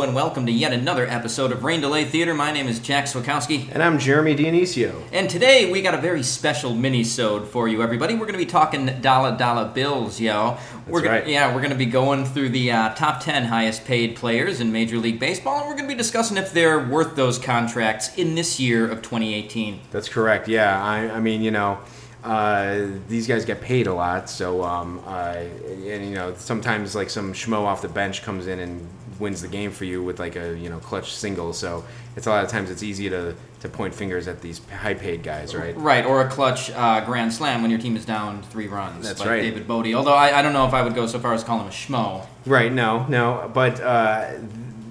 Hello and welcome to yet another episode of Rain Delay Theater. My name is Jack Swakowski, And I'm Jeremy Dionisio. and today we got a very special mini-sode for you, everybody. We're going to be talking dollar dollar bills, yo. we're gonna, right. Yeah, we're going to be going through the uh, top ten highest paid players in Major League Baseball, and we're going to be discussing if they're worth those contracts in this year of 2018. That's correct. Yeah, I, I mean, you know, uh, these guys get paid a lot, so um, uh, and you know, sometimes like some schmo off the bench comes in and wins the game for you with like a you know clutch single. So it's a lot of times it's easy to to point fingers at these high paid guys, right? Right, or a clutch uh, grand slam when your team is down three runs. That's like right. David Bote. Although I, I don't know if I would go so far as to call him a schmo. Right. No, no, but uh,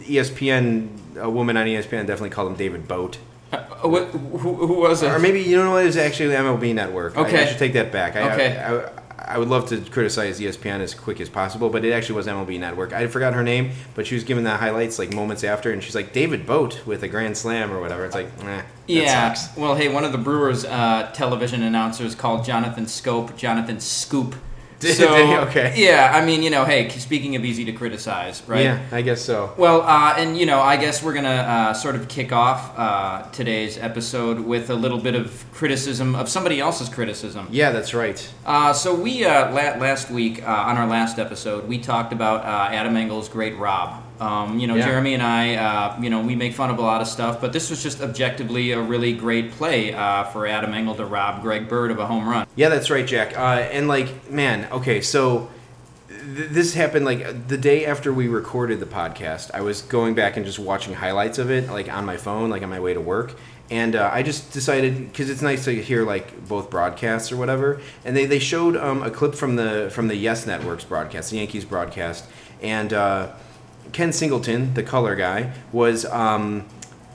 ESPN, a woman on ESPN definitely called him David Boat. Uh, who, who, who was it? Or maybe you don't know what? It was actually the MLB Network. I- I, should take that back. I, Okay. I, I, would love to criticize ESPN as quick as possible, but it actually was MLB Network. I forgot her name, but she was giving the highlights like moments after, and she's like David Boat with a grand slam or whatever. It's like, that Yeah. Well, hey, one of the Brewers' uh, television announcers called Jonathan Schoop Jonathan Scoop. Did- so, did he? Okay. Yeah, I mean, you know, hey, speaking of easy to criticize, right? Yeah, I guess so. Well, uh, and you know, I guess we're gonna uh, sort of kick off uh, today's episode with a little bit of criticism of somebody else's criticism. Yeah, that's right. Uh, so we uh, la- last week uh, on our last episode we talked about uh, Adam Engel's Great Rob. Um, you know, Yeah. Jeremy and I, uh, you know, we make fun of a lot of stuff, but this was just objectively a really great play uh, for Adam Engel to rob Greg Bird of a home run. Yeah, that's right, Jack. Uh, and like, man, okay, so th- this happened like the day after we recorded the podcast. I was going back and just watching highlights of it, like on my phone, like on my way to work. And uh, I just decided because it's nice to hear like both broadcasts or whatever. And they, they showed um, a clip from the from the Yes Network's broadcast, the Yankees broadcast, and uh, Ken Singleton, the color guy, was um,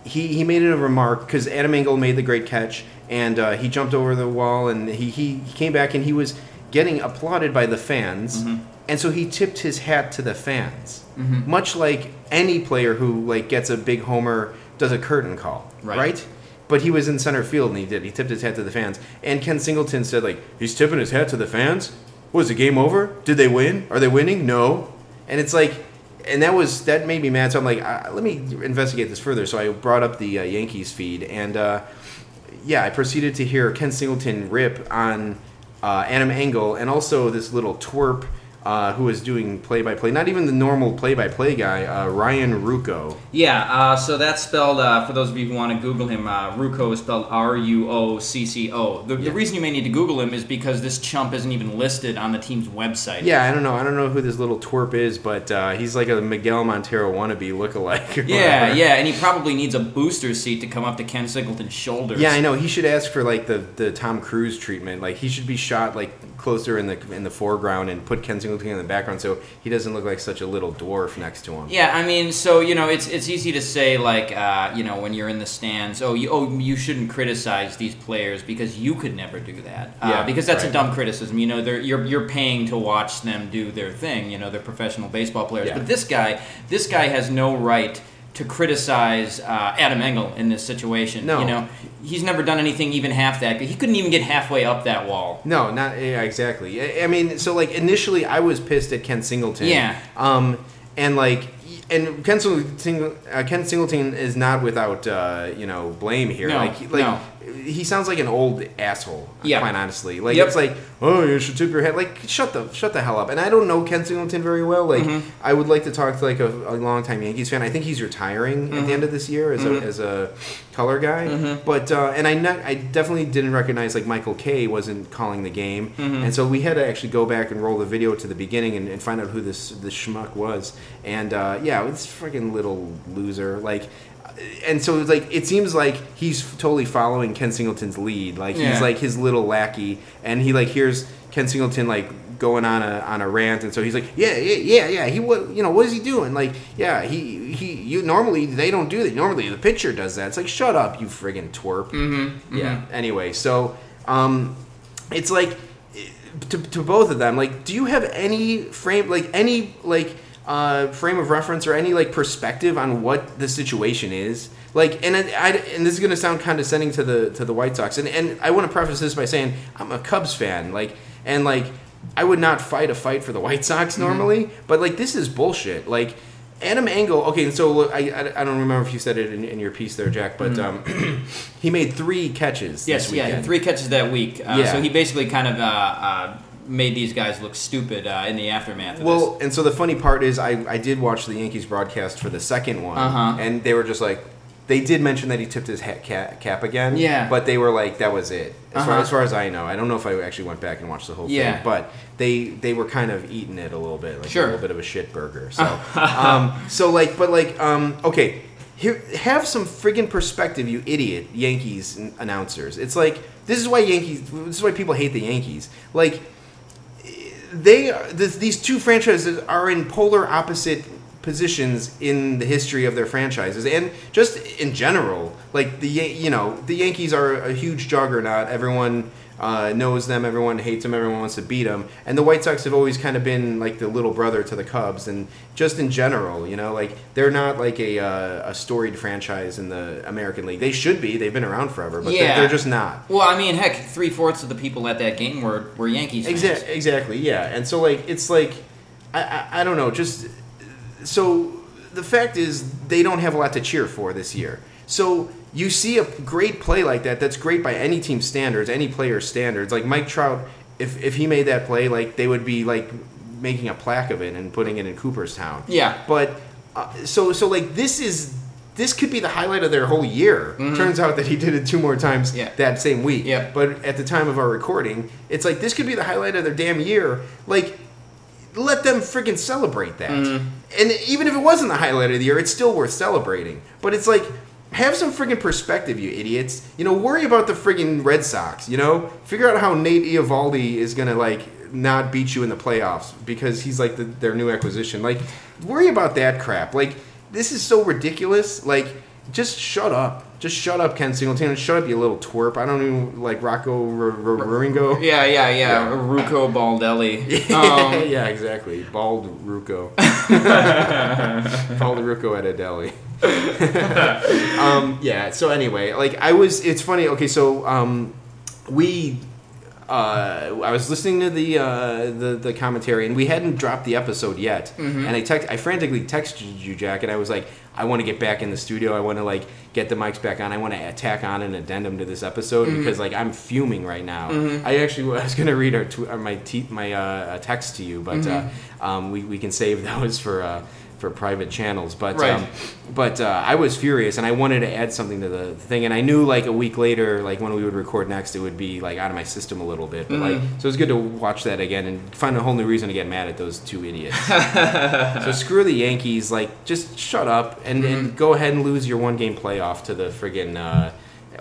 he he made a remark because Adam Engel made the great catch and uh, he jumped over the wall and he, he he came back and he was getting applauded by the fans and so he tipped his hat to the fans. Much like any player who like gets a big homer does a curtain call Right. right? But he was in center field and he did he tipped his hat to the fans. And Ken Singleton said like he's tipping his hat to the fans? Was the game over? Did they win? Are they winning? No. And it's like and that was that made me mad. So I'm like, uh, let me investigate this further. So I brought up the uh, Yankees feed, and uh, yeah, I proceeded to hear Ken Singleton rip on uh, Adam Engel, and also this little twerp uh, who was doing play-by-play. Not even the normal play-by-play guy, uh, Ryan Ruocco. Yeah, uh, so that's spelled, uh, for those of you who want to Google him, uh, Ruocco is spelled R U O C C O. The, the reason you may need to Google him is because this chump isn't even listed on the team's website. Yeah, I don't know. I don't know who this little twerp is, but uh, he's like a Miguel Montero wannabe lookalike. Yeah, whatever. yeah, and he probably needs a booster seat to come up to Ken Singleton's shoulders. Yeah, I know. He should ask for like the, the Tom Cruise treatment. Like he should be shot like closer in the in the foreground and put Ken Singleton in the background so he doesn't look like such a little dwarf next to him. Yeah, I mean, so you know, it's it's easy to say like, uh, you know, when you're in the stands, oh, you oh you shouldn't criticize these players because you could never do that. Uh, Yeah, because that's a dumb criticism. You know, they're you're you're paying to watch them do their thing. You know, they're professional baseball players. Yeah. But this guy, this guy has no right to criticize uh, Adam Engel in this situation. No. you know, he's never done anything even half that. He couldn't even get halfway up that wall. No, not yeah, exactly. I, I mean, so like initially I was pissed at Ken Singleton. Yeah. Um, and like. And Ken Singleton, uh, Ken Singleton is not without uh, you know blame here. No, like, like no. He sounds like an old asshole. Yeah. quite honestly. Like Yep. it's like, oh, you should tip your head. Like, shut the shut the hell up. And I don't know Ken Singleton very well. Like, Mm-hmm. I would like to talk to like a, a longtime Yankees fan. I think he's retiring Mm-hmm. at the end of this year as a as a color guy. But uh, and I not, I definitely didn't recognize like Michael Kay wasn't calling the game, Mm-hmm. and so we had to actually go back and roll the video to the beginning and, and find out who this this schmuck was. And uh, yeah, this freaking little loser. Like and so it's like it seems like he's totally following Ken Singleton's lead. Like Yeah. he's like his little lackey, and he like hears Ken Singleton like going on a on a rant, and so he's like, yeah, yeah, yeah, yeah. He what you know what is he doing? Like yeah, he he you normally they don't do that. Normally the pitcher does that. It's like shut up, you friggin' twerp. Mm-hmm, yeah. Anyway, so um, it's like to, to both of them, like, do you have any frame, like any like uh, frame of reference or any like perspective on what the situation is? Like, and I, I and this is gonna sound condescending to the to the White Sox, and and I want to preface this by saying I'm a Cubs fan, like, and like I would not fight a fight for the White Sox normally, but like this is bullshit. Like Adam Engel, okay, and so look, I, I, I don't remember if you said it in, in your piece there, Jack, but um, he made three catches. Yes, yeah, three catches that week. Uh, Yeah. So he basically kind of uh, uh, made these guys look stupid uh, in the aftermath. Of Well, and so the funny part is, I, I did watch the Yankees broadcast for the second one, Uh-huh. and they were just like, they did mention that he tipped his hat cap, cap again. Yeah. But they were like, that was it. As, far, Uh-huh. as far as I know, I don't know if I actually went back and watched the whole Yeah. thing, but they they were kind of eating it a little bit, like Sure. a little bit of a shit burger. So, um, so like, but like, um, okay, here, have some friggin' perspective, you idiot Yankees announcers. It's like this is why Yankees. This is why people hate the Yankees. Like they are, this, these two franchises are in polar opposite positions in the history of their franchises and just in general. Like the you know the Yankees are a huge juggernaut. Everyone uh, knows them everyone hates them everyone wants to beat them and the White Sox have always kind of been like the little brother to the Cubs and just in general you know like they're not like a, uh, a storied franchise in the American League they should be they've been around forever but they're, they're just not Well, I mean, heck, three fourths of the people at that game were, were Yankees. Exactly. Exactly. Yeah. And so like it's like I, I I don't know. Just so the fact is they don't have a lot to cheer for this year. So you see a great play like that. That's great by any team standards, any player's standards. Like Mike Trout, if if he made that play, like they would be like making a plaque of it and putting it in Cooperstown. Yeah. But uh, so so like this is. This could be the highlight of their whole year. Turns out that he did it two more times Mm-hmm. Yeah. that same week. Yeah. But at the time of our recording, it's like this could be the highlight of their damn year. Like, let them freaking celebrate that. Mm-hmm. And even if it wasn't the highlight of the year, it's still worth celebrating. But it's like, have some friggin' perspective, you idiots. You know, worry about the friggin' Red Sox. You know, figure out how Nate Eovaldi is gonna like not beat you in the playoffs because he's like the, their new acquisition. Like, worry about that crap. Like, this is so ridiculous. Like, just shut up. Just shut up, Ken Singleton. and Shut up, you little twerp. I don't even like Rocco R- R- Ruringo. Yeah, yeah, yeah. Yeah. Ruco Baldelli. Um, yeah, exactly. Bald Ruco. Bald Ruco at a deli. um, yeah. So anyway, like I was. It's funny. Okay, so um, we. Uh, I was listening to the, uh, the the commentary, and we hadn't dropped the episode yet. And I text, I frantically texted you, Jack, and I was like, I want to get back in the studio. I want to like get the mics back on. I want to tack on an addendum to this episode because like I'm fuming right now. I actually I was gonna read our tw- uh, my te- my uh, text to you, but uh, um, we we can save those for. For private channels, but Right. um, but uh, I was furious, and I wanted to add something to the thing, and I knew like a week later, like when we would record next, it would be like out of my system a little bit. But like, Mm-hmm. so it was good to watch that again and find a whole new reason to get mad at those two idiots. so screw the Yankees, like just shut up and, Mm-hmm. and go ahead and lose your one game playoff to the friggin' uh,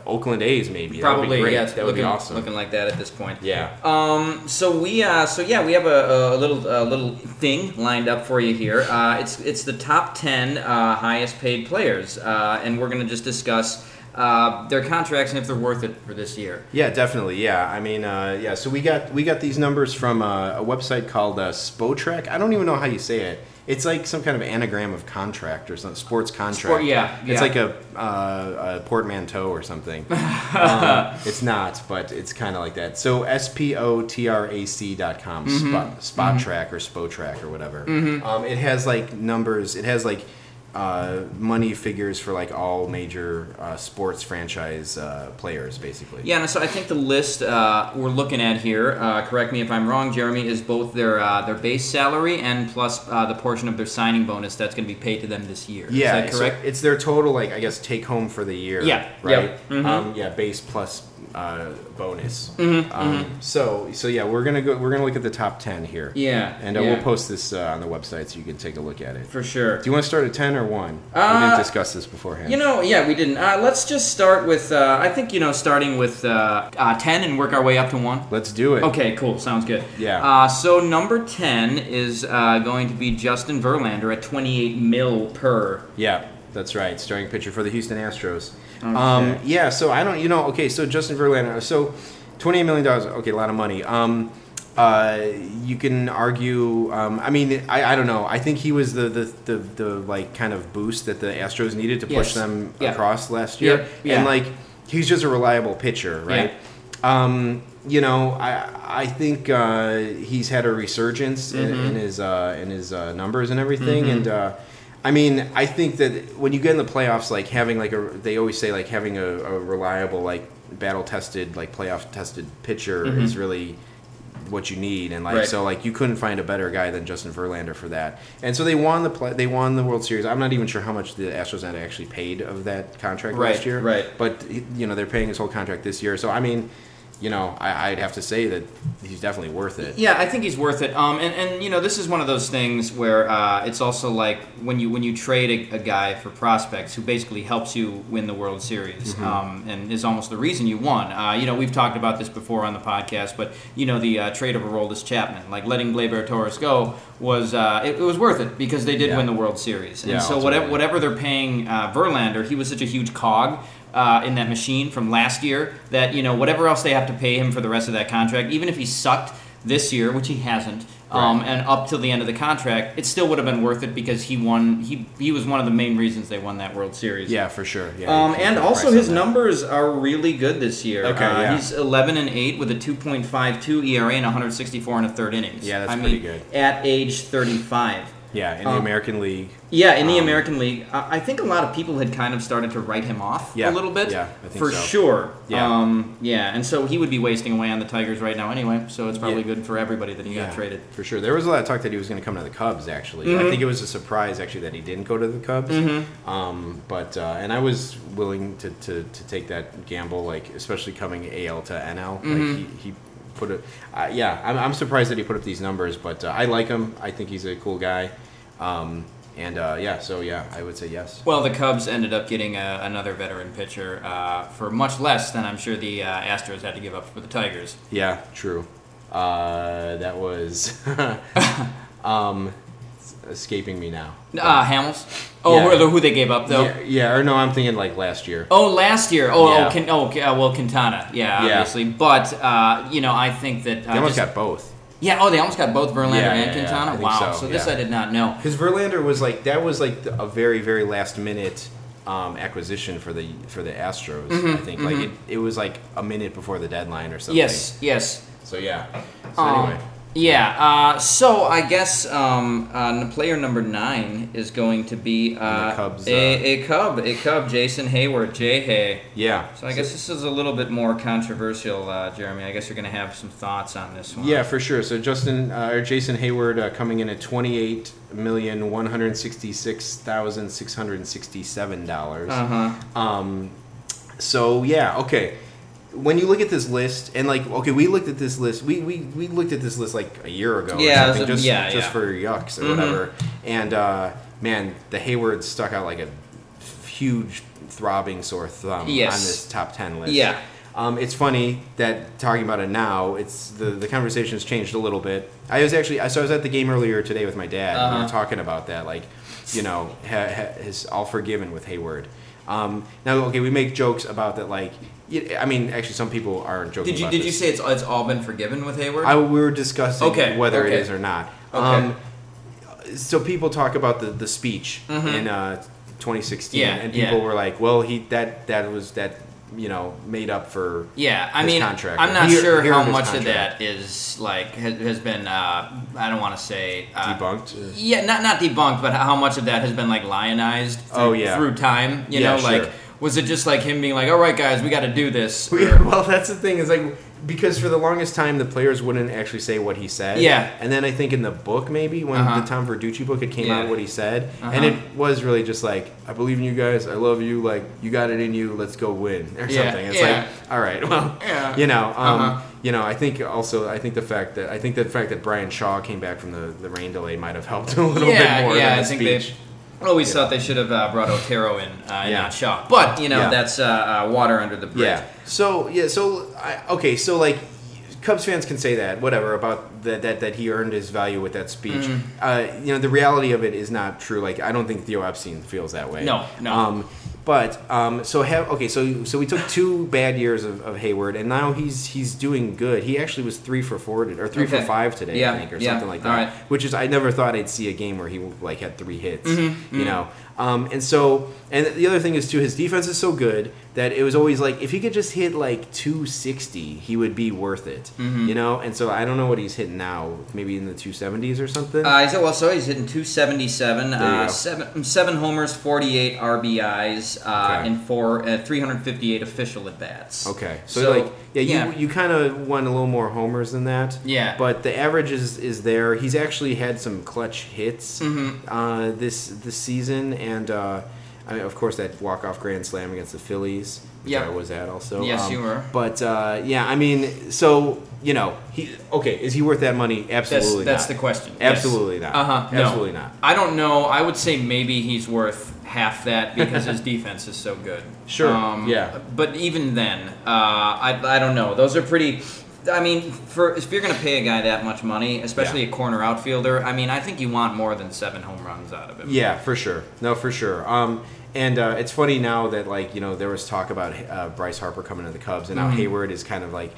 Oakland A's, maybe. Probably, be great. yeah. It's that would looking, be awesome. Looking like that at this point. yeah. Um, so we, uh, so yeah, we have a, a little, a little thing lined up for you here. Uh, it's it's the top ten uh, highest paid players, uh, and we're gonna just discuss uh, their contracts and if they're worth it for this year. Yeah, definitely. Yeah, I mean, uh, yeah. So we got we got these numbers from uh, a website called uh, Spotrac. I don't even know how you say it. It's like some kind of anagram of contract or something. Sports contract. Sport- yeah, It's like a, uh, a portmanteau or something. um, it's not, but it's kind of like that. So S P O T R A C dot com Mm-hmm. spot spot track or Spotrac or whatever. Um, it has like numbers. It has like. Uh, money figures for like all major uh, sports franchise uh, players, basically. Yeah, and so I think the list uh, we're looking at here, uh, correct me if I'm wrong, Jeremy, is both their uh, their base salary and plus uh, the portion of their signing bonus that's going to be paid to them this year. Yeah, is that so correct? it's their total, like I guess, take home for the year. Yeah, right. yep, mhm. Um, yeah, base plus uh, bonus. Mm-hmm, um, So, so yeah, we're gonna go. We're gonna look at the top ten here. Yeah, and uh, yeah. we'll post this uh, on the website so you can take a look at it. For sure. Do you want to start at ten or one? we Uh, didn't discuss this beforehand. You know, yeah, we didn't. Uh, let's just start with. Uh, I think you know, starting with uh, uh, ten and work our way up to one. Let's do it. Okay, cool. Sounds good. Yeah. Uh, so number ten is uh, going to be Justin Verlander at twenty-eight mil per. Yeah, that's right. Starting pitcher for the Houston Astros. Um, yeah, so I don't, you know, okay, so Justin Verlander, so twenty-eight million dollars, okay, a lot of money. Um, Uh, you can argue. Um, I mean, I, I don't know. I think he was the, the, the, the like kind of boost that the Astros needed to push Yes. them Yeah. across last year. Yep. Yeah. And like he's just a reliable pitcher, right? Um, you know, I I think uh, he's had a resurgence in, Mm-hmm. in his uh, in his uh, numbers and everything, and uh, I mean, I think that when you get in the playoffs, like having like a they always say like having a, a reliable like battle tested like playoff tested pitcher is really what you need and like. Right. so like you couldn't find a better guy than Justin Verlander for that and so they won the play, they won the World Series I'm not even sure how much the Astros had actually paid of that contract Right, last year right. but you know they're paying his whole contract this year so I mean you know I, I'd have to say that he's definitely worth it Yeah, I think he's worth it. Um, and, and you know, this is one of those things where uh, it's also like when you when you trade a, a guy for prospects who basically helps you win the World Series, Mm-hmm. um, and is almost the reason you won. Uh, you know, we've talked about this before on the podcast, but you know, the uh, trade of Aroldis Chapman, like letting Gleyber Torres go, was uh, it, it was worth it because they did Yeah. win the World Series. And Yeah, so whatever whatever they're paying uh, Verlander, he was such a huge cog uh, in that machine from last year that you know whatever else they have to pay him for the rest of that contract, even if he sucked this year, which he hasn't, um, Right. and up till the end of the contract, it still would have been worth it because he won. He he was one of the main reasons they won that World Series. yeah for sure yeah Um, and also his numbers are really good this year. Okay, uh, yeah. he's 11 and 8 with a 2.52 ERA and 164 and a third innings. Yeah, that's I pretty mean, good. At age 35. Yeah in the um, American League Yeah, in the Um, American League, I I think a lot of people had kind of started to write him off Yeah, a little bit. yeah, I think for so. sure. Yeah. um, yeah, and so he would be wasting away on the Tigers right now anyway. So it's probably Yeah. good for everybody that he got traded. for sure. There was a lot of talk that he was going to come to the Cubs. Actually, Mm-hmm. I think it was a surprise actually that he didn't go to the Cubs. Um, but uh, and I was willing to, to, to take that gamble, like especially coming AL to NL. Mm-hmm. Like he, he put it. Uh, yeah, I'm, I'm surprised that he put up these numbers, but uh, I like him. I think he's a cool guy. Um, and uh, yeah, so yeah, I would say yes. Well, the Cubs ended up getting a, another veteran pitcher uh, for much less than I'm sure the uh, Astros had to give up for the Tigers. Yeah, true. Uh, that was um, escaping me now. Uh, Hamels. Oh, Yeah. who- who they gave up though. Yeah, yeah, or no, I'm thinking like last year. Oh, last year. Oh, Yeah. oh, Kin- oh, uh, well, Quintana. Yeah, Yeah. obviously. But uh, you know, I think that uh, They almost just- got both. Yeah. Oh, they almost got both Verlander Yeah, and yeah, yeah, Quintana. I wow. so, this yeah. I did not know. Because Verlander was like that was like the- a very very last minute um, acquisition for the for the Astros. I think like it, it was like a minute before the deadline or something. Mm-hmm, Yes. Yes. So yeah. So Um, anyway, Yeah. Uh, so I guess um, uh, player number nine is going to be uh, Cubs, a, uh, a Cub, a Cub, Jason Heyward, J Hay. yeah. So I guess this is a little bit more controversial, uh, Jeremy. I guess you're going to have some thoughts on this one. Yeah, for sure. So Justin uh, or Jason Heyward uh, coming in at twenty eight million one hundred sixty six thousand six hundred sixty seven dollars. Uh huh. Um, so yeah, okay. When you look at this list, and like, okay, we looked at this list. We we, we looked at this list like a year ago. Yeah, or something, a- just yeah, just yeah. for yucks or Mhm. whatever. And uh, man, the Heyward stuck out like a huge throbbing sore thumb Yes. on this top ten list. Yeah. Um, it's funny that talking about it now, it's the the conversation has changed a little bit. I was actually so I was at the game earlier today with my dad. and We Uh-huh. were talking about that, like, you know, ha, ha, his all forgiven with Heyward. Um, now, okay, we make jokes about that, like, y- I mean, actually, some people aren't joking. Did you did you say it's it's all been forgiven with Heyward? I, we were discussing Okay, whether okay. it is or not. Okay. Um, so people talk about the the speech in uh, 2016, Mm-hmm. Yeah, and people yeah. were like, "Well, he that that was that you know made up for." Yeah, I his mean, contract. I'm not Here- sure how much of that is like has, has been. Uh, I don't want to say uh, debunked. Yeah, not not debunked, but how much of that has been like lionized through, Oh, yeah. through time. You Yeah, know, like sure. Was it just like him being like, "All right, guys, we got to do this." well, that's the thing is like because for the longest time the players wouldn't actually say what he said. Yeah. And then I think in the book maybe when Uh-huh. the Tom Verducci book it came Yeah. out what he said, Uh-huh. and it was really just like I believe in you guys, I love you, like you got it in you, let's go win or Yeah, something. It's yeah. like all right, well, Yeah. you know, um, Uh-huh. you know, I think also I think the fact that I think the fact that Bryan Shaw came back from the, the rain delay might have helped a little bit more yeah. than I think speech. Always thought they should have uh, brought Otero in uh, Yeah. not Shaw, but you know Yeah. that's uh, uh, water under the bridge. Yeah. So yeah. So I, okay. So like, Cubs fans can say that whatever about that that that he earned his value with that speech. Mm-hmm. Uh, you know, the reality of it is not true. Like, I don't think Theo Epstein feels that way. No, no. Um, but um, so have okay, so so we took two bad years of, of Heyward, and now he's he's doing good. He actually was three for four or three for five today, Yeah, I think, or yeah, something like that. right. Which is I never thought I'd see a game where he like had three hits, Mm-hmm, you know. Um, and so and the other thing is too, his defense is so good that it was always like if he could just hit like 260, he would be worth it, Mm-hmm. you know. And so I don't know what he's hitting now, maybe in the 270s or something. Uh, he's, well, so he's hitting 277, you uh, go. seven, seven homers, 48 RBIs, uh, Okay. and four, uh, 358 official at bats. Okay, so, So, like yeah, you yeah. you kind of want a little more homers than that. Yeah. but the average is is there. He's actually had some clutch hits Mm-hmm. uh, this this season, and uh, I mean, of course that walk off grand slam against the Phillies. Which Yep. I was at also. Um, Yes, you were. But uh, yeah, I mean, so you know, he okay. Is he worth that money? Absolutely. that's not. the question. yes. Absolutely not. Uh huh. No. Absolutely not. I don't know. I would say maybe he's worth half that because his defense is so good. Sure, Um, yeah. But even then, uh, I, I don't know. Those are pretty. I mean, for if you're going to pay a guy that much money, especially Yeah. a corner outfielder, I mean, I think you want more than seven home runs out of him. Yeah, for sure. No, for sure. Um, and uh, it's funny now that like you know there was talk about uh, Bryce Harper coming to the Cubs, and now Mhm. Heyward is kind of like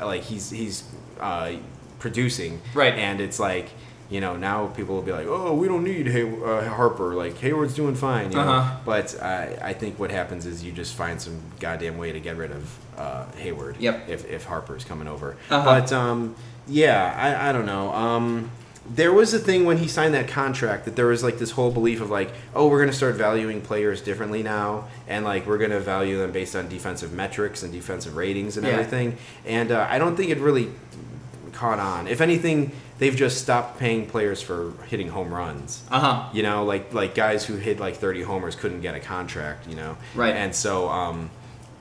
like he's he's uh, producing, Right. And it's like you know now people will be like, oh, we don't need Hay- uh, Harper. Like Heyward's doing fine, you know. Uh-huh. But I I think what happens is you just find some goddamn way to get rid of uh, Heyward. Yep. If if Harper's coming over, Uh-huh. but um, yeah, I I don't know. Um, there was a thing when he signed that contract that there was like this whole belief of like, oh, we're going to start valuing players differently now, and like we're going to value them based on defensive metrics and defensive ratings and Yeah. everything. And uh, I don't think it really caught on. If anything, they've just stopped paying players for hitting home runs. Uh huh. You know, like like guys who hit like 30 homers couldn't get a contract. You know, Right. And so, um,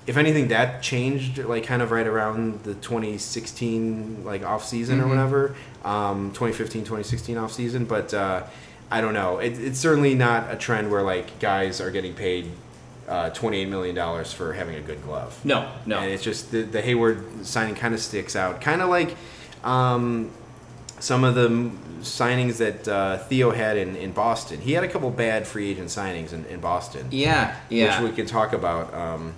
if anything, that changed like kind of right around the 2016 like off season or Mhm. whatever, um, 2015 2016 off season. But uh, I don't know. It, it's certainly not a trend where like guys are getting paid. Uh, Twenty-eight million dollars for having a good glove. No, no. And it's just the, the Heyward signing kind of sticks out, kind of like um, some of the signings that uh, Theo had in, in Boston. He had a couple bad free agent signings in, in Boston, yeah, yeah. which we can talk about. Um,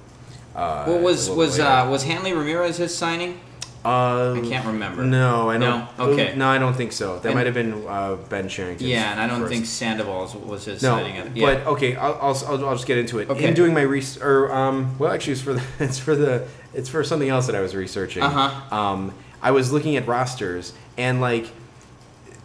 uh, What was was uh, was Hanley Ramirez his signing? Uh, I can't remember. No, I don't. No? Okay. No, I don't think so. That And- might have been uh, Ben Cherington. Yeah, and I don't think Sandoval was his No, signing. of- Yeah. but okay, I'll, I'll, I'll, just get into it. Okay. In doing my research, or um, well, actually, it's for the, it's for the, it's for something else that I was researching. Uh-huh. Um, I was looking at rosters, and like,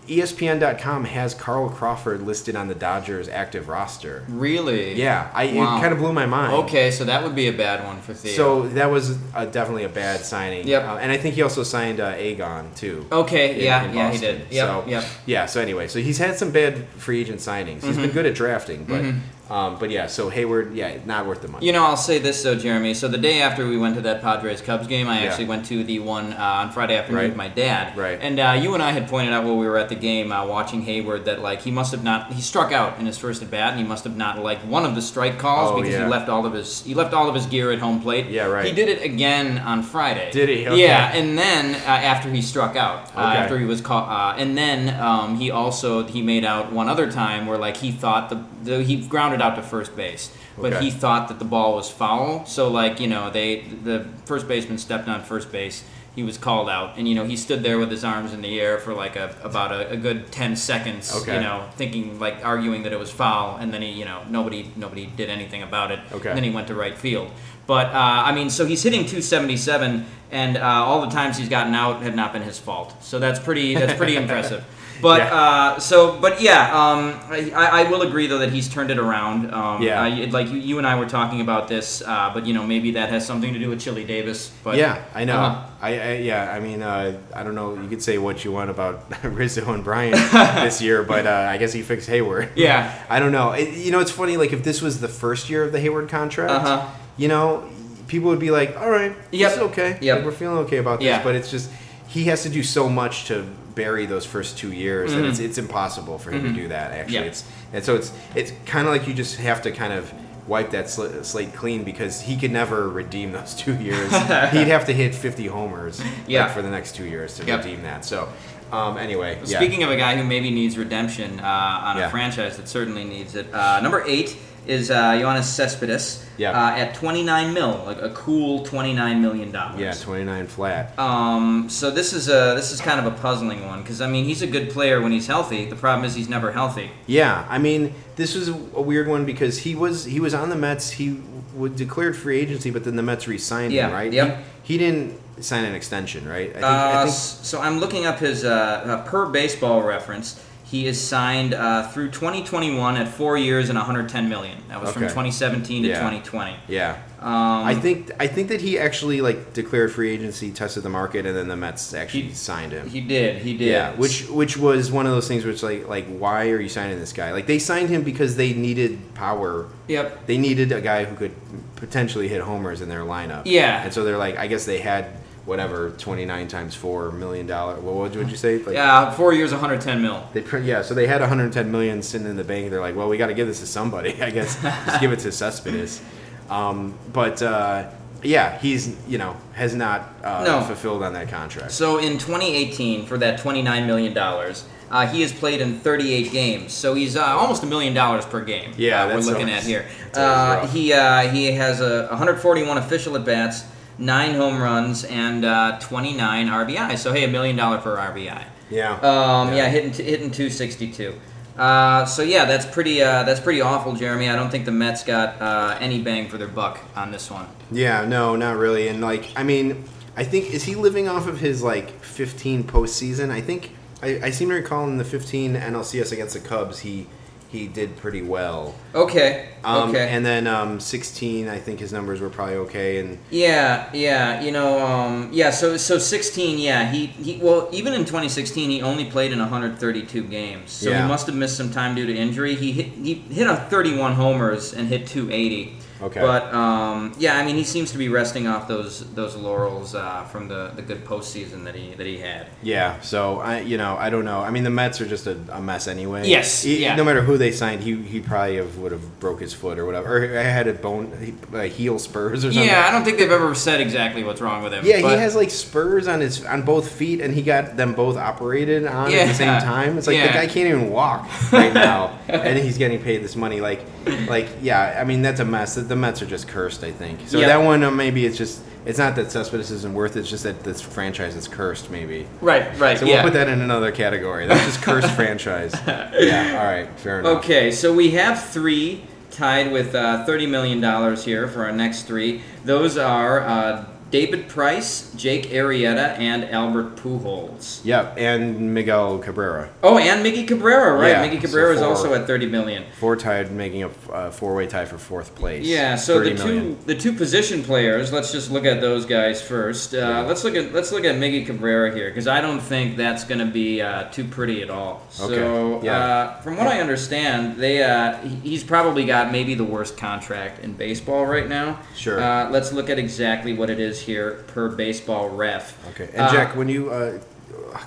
ESPN.com has Carl Crawford listed on the Dodgers active roster. really? Yeah, I Wow. it kind of blew my mind. Okay, so that would be a bad one for Theo. So that was uh definitely a bad signing. Yep. Uh, and I think he also signed uh, Aegon too. okay, in- yeah, in yeah, he did. Yep, So, yep. Yeah. So anyway, so he's had some bad free agent signings. He's Mm-hmm. been good at drafting, but um, but yeah. So Heyward, yeah, not worth the money. You know, I'll say this though, Jeremy. So the day after we went to that Padres Cubs game, I Yeah. actually went to the one uh, on Friday afternoon Right. with my dad. Right. And uh, you and I had pointed out while we were at the game uh, watching Hayward that like he must have not he struck out in his first at bat and he must have not liked one of the strike calls Oh, because yeah. he left all of his he left all of his gear at home plate. Yeah, right. He did it again on Friday. Did he? Okay. Yeah, and then uh, after he struck out, uh, Okay. after he was caught, uh, and then um, he also he made out one other time where like he thought the, the he grounded out to first base, but Okay. he thought that the ball was foul. So like you know they the first baseman stepped on first base. He was called out, and you know he stood there with his arms in the air for like a about a, a good ten seconds. Okay. You know, thinking like arguing that it was foul, and then he you know nobody nobody did anything about it. Okay. And then he went to right field. But uh, I mean, so he's hitting 277, and uh, all the times he's gotten out have not been his fault. So that's pretty that's pretty impressive. But Yeah. uh, so, but yeah, um, I, I will agree though that he's turned it around. Um, Yeah. I- like you, you and I were talking about this, uh, but you know maybe that has something to do with Chili Davis. But yeah, I know. Uh-huh. I, I yeah, I mean, uh, I don't know. You could say what you want about Rizzo and Bryant this year, but uh, I guess he fixed Heyward. Yeah. I don't know. It, you know, it's funny. Like if this was the first year of the Heyward contract, Uh-huh. you know, people would be like, "All right, Yep. this is okay. Yep. Like, we're feeling okay about this." Yeah. But it's just he has to do so much to bury those first two years that it's it's impossible for him to do that. Actually, Mm-hmm. It's and so it's it's kind of like you just have to kind of wipe that sl- slate clean because he could never redeem those two years. He'd have to hit 50 homers like, Yeah. for the next two years to Yep. redeem that. So, Um, anyway, yeah. Speaking of a guy who maybe needs redemption uh, on a Yeah. franchise that certainly needs it, uh, number eight is uh, Yoenis Cespedes Yeah. uh, at 29 mil, like a cool 29 million dollars. yeah, 29 flat. Um, so this is a this is kind of a puzzling one because I mean he's a good player when he's healthy. The problem is he's never healthy. Yeah, I mean, this was a a weird one because he was he was on the Mets. He would declared free agency, but then the Mets re-signed Yeah, him, right? yep. He, he didn't sign an extension, right? I think, Uh, I think so I'm looking up his uh, uh, per baseball reference. He is signed uh, through 2021 at four years and 110 million. That was from 2017 to Yeah. 2020. yeah. Um, I think I think that he actually like declared free agency, tested the market, and then the Mets actually He- signed him. he did. He did. Yeah, which which was one of those things which like like why are you signing this guy? Like they signed him because they needed power. Yep. They needed a guy who could potentially hit homers in their lineup. Yeah. And so they're like, I guess they had whatever twenty nine times four million dollar. What would you say? Like, Yeah, four years, 110 mil. They print, yeah, so they had 110 million sitting in the bank. They're like, well, we got to give this to somebody. I guess just give it to Cespedes. Um, but uh, yeah, he's you know has not uh, No. fulfilled on that contract. So in 2018, for that 29 million dollars, uh, he has played in 38 games. So he's uh, almost a million dollars per game. Yeah, uh, we're looking almost- at here. Uh, he uh, he has a 141 official at bats, nine home runs, and uh, 29 RBI. So hey, a million dollar per RBI. yeah. Um, yeah. Yeah. hitting t- hitting 262. Uh, so yeah, that's pretty uh, that's pretty awful, Jeremy. I don't think the Mets got uh, any bang for their buck on this one. Yeah, no, not really. And like, I mean, I think is he living off of his like 15 postseason? I think I, I seem to recall in the 15 NLCS against the Cubs, he he did pretty well. Okay. Um, okay. And then um, 16, I think his numbers were probably okay. And Yeah, yeah, you know, um, yeah. So, so 16, yeah. He, he, well, even in 2016, he only played in 132 games. So Yeah. he must have missed some time due to injury. He hit, he hit a 31 homers and hit 280. Okay. But um, yeah, I mean, he seems to be resting off those those laurels uh, from the, the good postseason that he that he had. yeah, so I you know I don't know. I mean, the Mets are just a, a mess anyway. Yes, He- yeah. No matter who they signed, he he probably have, would have broke his foot or whatever, or I had a bone a heel spurs or something. Yeah, I don't think they've ever said exactly what's wrong with him. Yeah, but- he has like spurs on his on both feet, and he got them both operated on at the same time. It's like Yeah. the guy can't even walk right now, and he's getting paid this money. Like, like yeah, I mean that's a mess. The Mets are just cursed. I think so. Yeah. That one uh, maybe it's just it's not that Cespedes isn't worth it. It's just that this franchise is cursed. Maybe. Right, right. So yeah. we'll put that in another category. That's just cursed franchise. Yeah. All right. Fair enough. Okay, so we have three tied with uh, $30 million here for our next three. Those are uh, David Price, Jake Arrieta, and Albert Pujols. Yep. And Miguel Cabrera, Oh, and Miggy Cabrera, right? Yeah, Miggy so Cabrera is also at 30 million. four tied, making a uh, four-way tie for fourth place. Yeah, so the 30 two million. the two position players. Let's just look at those guys first. Uh, Yeah. Let's look at let's look at Miggy Cabrera here because I don't think that's going to be uh, too pretty at all. So, Okay, yeah. uh, from what I understand, they uh, he's probably got maybe the worst contract in baseball right now. Sure. Uh, let's look at exactly what it is here per baseball ref. Okay. And Uh, Jack, when you uh,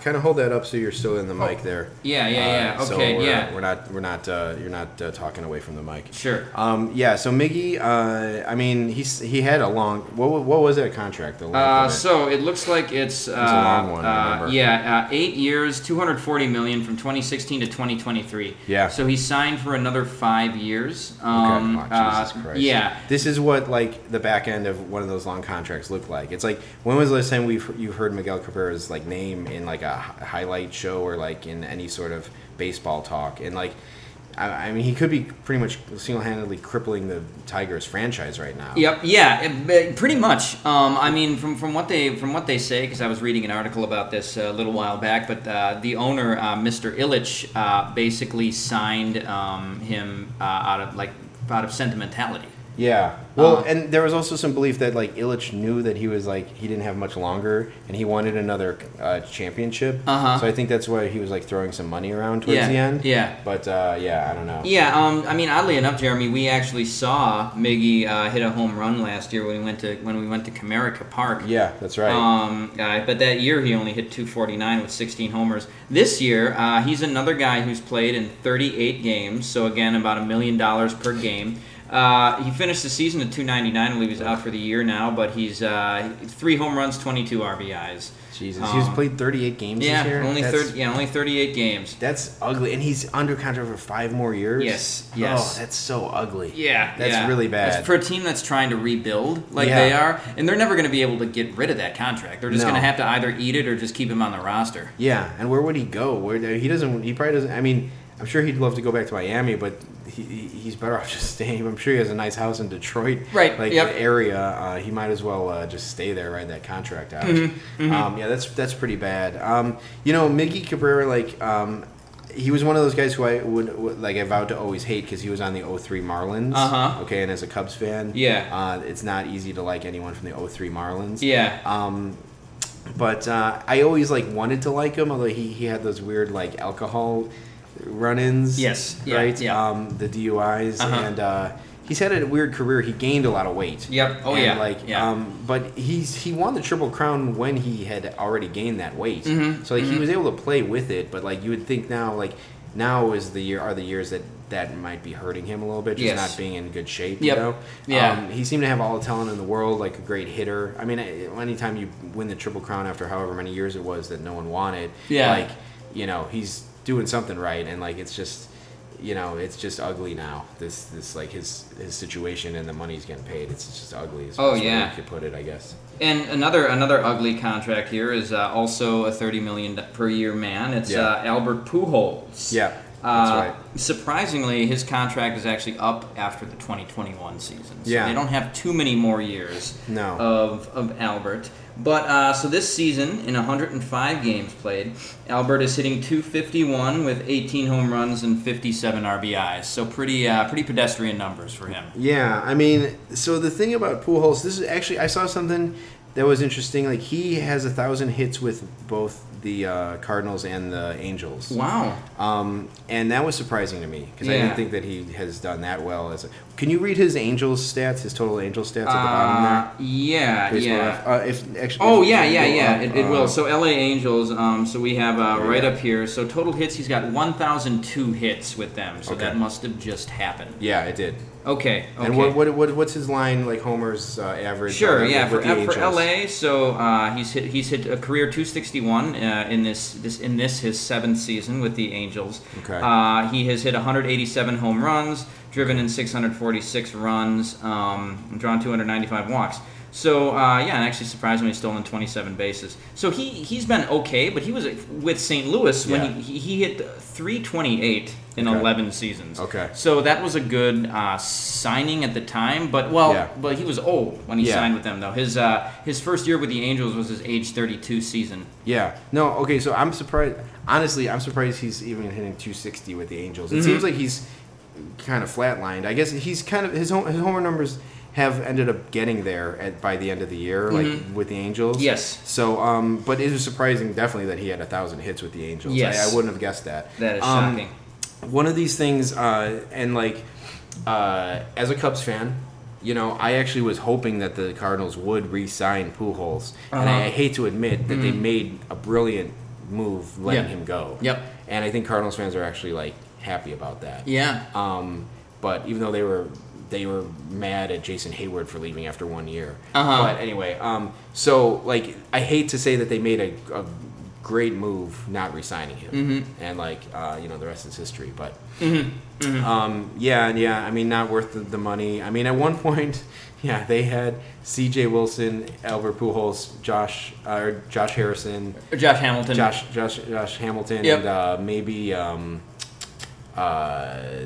kind of hold that up so you're still in the mic there. Yeah, yeah, yeah. Uh, so okay, we're, yeah. We're not. We're not. Uh, you're not uh, talking away from the mic. Sure. Um, yeah. So Miggy. Uh, I mean, he's he had a long. What what was that contract? The Uh, it? so it looks like it's, uh, a long one, uh, yeah, uh, eight years, 240 million from 2016 to 2023. Yeah. So he signed for another five years. Okay. Um, Oh, uh, Jesus Christ. yeah. This is what like the back end of one of those long contracts look like. It's like when was the last time we've you've heard Miguel Cabrera's like name in like a highlight show or like in any sort of baseball talk and like. I I mean, he could be pretty much single-handedly crippling the Tigers franchise right now. Yep. Yeah. it- it- pretty much. Um, I mean, from, from what they from what they say, because I was reading an article about this a little while back, but uh, the owner, uh, Mr. Ilitch, uh, basically signed um, him uh, out of like out of sentimentality. Yeah. Well, Uh, and there was also some belief that like Ilitch knew that he was like he didn't have much longer, and he wanted another uh, championship. Uh-huh. So I think that's why he was like throwing some money around towards Yeah, the end. yeah. But uh, yeah, I don't know. Yeah, um, I mean, oddly enough, Jeremy, we actually saw Miggy uh, hit a home run last year when we went to when we went to Comerica Park. Yeah, that's right. Um, uh, but that year he only hit 249 with 16 homers. This year, uh, he's another guy who's played in 38 games, so again about a million dollars per game. Uh, he finished the season at 299. I believe he's out for the year now, but he's uh, three home runs, 22 RBIs. Jesus, he's Um, played 38 games Yeah, this year. only That's- 30. Yeah, only 38 games. That's ugly, and he's under contract for five more years. Yes, yes. Oh, that's so ugly. Yeah, that's yeah. really bad. It's for a team that's trying to rebuild like Yeah. they are, and they're never going to be able to get rid of that contract. They're just No. going to have to either eat it or just keep him on the roster. yeah, and where would he go? Where he doesn't? He probably doesn't. I mean, I'm sure he'd love to go back to Miami, but he, he- he's better off just staying. I'm sure he has a nice house in Detroit, Right, Like yep. the area. Uh, he might as well uh, just stay there, ride that contract out. Mm-hmm, Um, yeah, that's that's pretty bad. Um, you know, Miggy Cabrera, like. Um, he was one of those guys who I would, would like. I vowed to always hate because he was on the 03 Marlins. Uh-huh. Okay, and as a Cubs fan, Yeah. uh, it's not easy to like anyone from the 03 Marlins. Yeah. Um, but uh, I always like wanted to like him, although he, he had those weird like alcohol run-ins. Yes, yeah, right. yeah. Um, the DUIs Uh-huh. and uh, he's had a weird career. He gained a lot of weight. Yep. Oh, And, yeah. Like, Yeah. um, but he's he won the triple crown when he had already gained that weight. Mhm, So like he mhm. was able to play with it. But like you would think now, like now is the year are the years that that might be hurting him a little bit, just Yes. not being in good shape. Yep. You know. Yeah. Um, he seemed to have all the talent in the world, like a great hitter. I mean, anytime you win the triple crown after however many years it was that no one wanted, Yeah. like you know he's doing something right, and like it's just you know it's just ugly now. This this like his his situation and the money he's getting paid. It's just ugly. Is Oh, yeah. you could put it, I guess. And another another ugly contract here is uh, also a 30 million per year man. It's Yeah. uh, Albert Pujols. Yeah, that's Uh, right. Surprisingly, his contract is actually up after the 2021 season. So Yeah. they don't have too many more years No. of, of Albert. But uh, so this season, in 105 games played, Albert is hitting 251 with 18 home runs and 57 RBIs. So pretty uh, pretty pedestrian numbers for him. Yeah, I mean, so the thing about Pujols, this is actually I saw something that was interesting. Like he has a thousand hits with both the uh, Cardinals and the Angels. Wow. Um, and that was surprising to me because I didn't think that he has done that well. As a, can you read his Angels stats, his total Angels stats at the bottom there? Uh, yeah, Baseball yeah. ref? Uh, if actually, Oh if- yeah, you yeah, go yeah. up, It, it uh, will. So LA Angels. Um, so we have uh, There right up here. So total hits, he's got 1,002 hits with them. So Okay. that must have just happened. Yeah, it did. Okay. Okay. And what, what, what what's his line like? Homer's uh, average? Sure, yeah. with For, the uh, for Angels? LA, so uh, he's hit he's hit a career 261 uh, in this this in this his seventh season with the Angels. Okay. Uh, he has hit 187 home runs, driven in 646 runs, um, and drawn 295 walks. So uh, yeah, and actually surprisingly stolen 27 bases. So he he's been okay, but he was with St. Louis when Yeah. he, he hit 328 in Okay. 11 seasons. Okay. So that was a good uh, signing at the time, but well, Yeah. but he was old when he Yeah. signed with them though. His uh, his first year with the Angels was his age 32 season. Yeah. No. Okay. So I'm surprised. Honestly, I'm surprised he's even hitting 260 with the Angels. It Mhm. seems like he's kind of flatlined. I guess he's kind of his home, his homer numbers have ended up getting there at by the end of the year, like Mhm. with the Angels. Yes. So, um, but it was surprising, definitely, that he had a thousand hits with the Angels. Yes. I, I wouldn't have guessed that. That is Um, shocking. one of these things, uh, and like uh, as a Cubs fan, you know, I actually was hoping that the Cardinals would re-sign Pujols, and I, Uh-huh. I hate to admit that they Mhm. made a brilliant move letting Yeah. him go. Yep. And I think Cardinals fans are actually like happy about that. Yeah. Um, but even though they were they were mad at Jason Heyward for leaving after one year. Uh-huh. But anyway, um, so like I hate to say that they made a, a great move not re-signing him, Mhm. and like uh, you know the rest is history. But Mm-hmm. um, yeah, and yeah, I mean not worth the, the money. I mean at one point, yeah, they had C.J. Wilson, Albert Pujols, Josh uh, or Josh Harrison, Josh Hamilton. Josh Josh Josh Hamilton, Yep. and uh, maybe um, uh,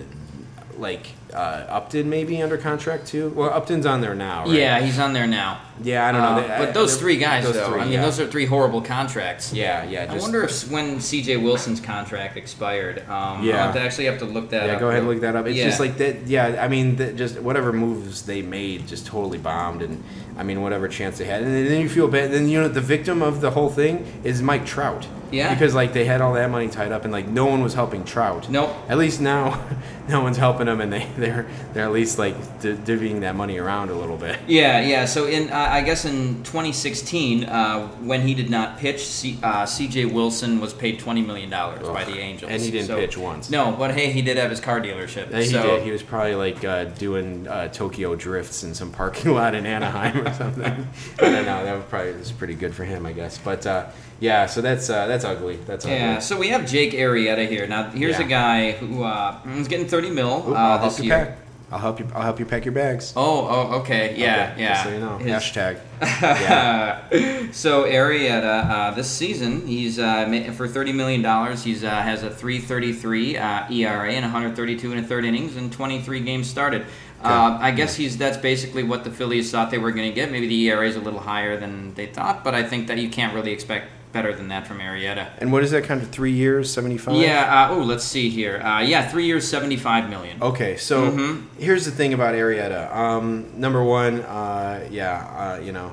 like uh, Upton maybe under contract too. Well, Upton's on there now, right? Yeah, he's on there now. yeah. I don't know, Uh, They- but those three guys, those though, three, I mean, yeah. those are three horrible contracts. yeah, yeah. I wonder if when C.J. Wilson's contract expired. Um, Yeah. I'll have to actually have to look that up. Yeah, up. go ahead and look that up. It's Yeah. just like that. Yeah, I mean, that just whatever moves they made just totally bombed, and I mean, whatever chance they had, and then you feel bad. Then you know the victim of the whole thing is Mike Trout. Yeah. Because like they had all that money tied up, and like no one was helping Trout. Nope. At least now, no one's helping him, and they they're they're at least like d- divvying that money around a little bit. Yeah, yeah. So in uh, I guess in 2016, uh, when he did not pitch, C, uh, C.J. Wilson was paid 20 million dollars by the Angels, And he didn't pitch once. No, but hey, he did have his car dealership. Yeah, he so, did. He was probably like uh, doing uh, Tokyo drifts in some parking lot in Anaheim or something. I don't know. That was probably was pretty good for him, I guess. But uh, yeah, so that's uh, that's ugly. That's ugly. Yeah, so we have Jake Arrieta here. Now, here's Yeah. a guy who uh, is getting 30 mil Oop, uh, I'll this help you year. pack. I'll help you. I'll help you pack your bags. Oh, oh, okay, yeah, Okay, yeah. Just so you know. His- Hashtag. Yeah. so Arrieta, uh, this season, he's uh, for thirty million dollars. He's uh, has a three thirty three uh, ERA and one hundred thirty two in a third innings and twenty three games started. Uh, I guess he's that's basically what the Phillies thought they were going to get. Maybe the ERA is a little higher than they thought, but I think that you can't really expect better than that from Arrieta. And what is that kind of three years, seventy five? Yeah. Uh, oh, let's see here. Uh, yeah, three years, seventy five million. Okay, so Mhm. here's the thing about Arrieta. Um, number one, uh, yeah, uh, you know,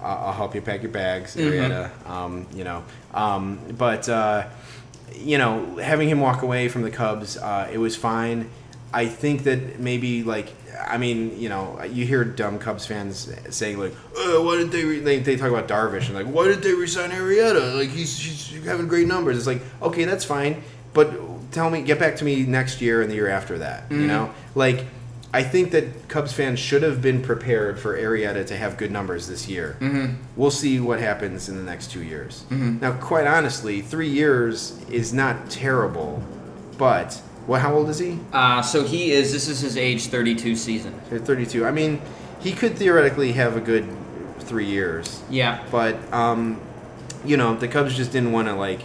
I'll, help you pack your bags, Mhm. Arrieta. Um, you know, um, but uh, you know, having him walk away from the Cubs, uh, it was fine. I think that maybe like. I mean, you know, you hear dumb Cubs fans saying like, oh, "Why did they?" Re-? They, they talk about Darvish and like, "Why did they resign Arrieta? Like he's, he's having great numbers." It's like, okay, that's fine, but tell me, get back to me next year and the year after that. You Mhm. know, like I think that Cubs fans should have been prepared for Arrieta to have good numbers this year. Mm-hmm. We'll see what happens in the next two years. Mhm. Now, quite honestly, three years is not terrible, but well, how old is he? Uh, so he is. This is his age thirty two season. He's Thirty-two. I mean, he could theoretically have a good three years, Yeah. but um, you know, the Cubs just didn't want to like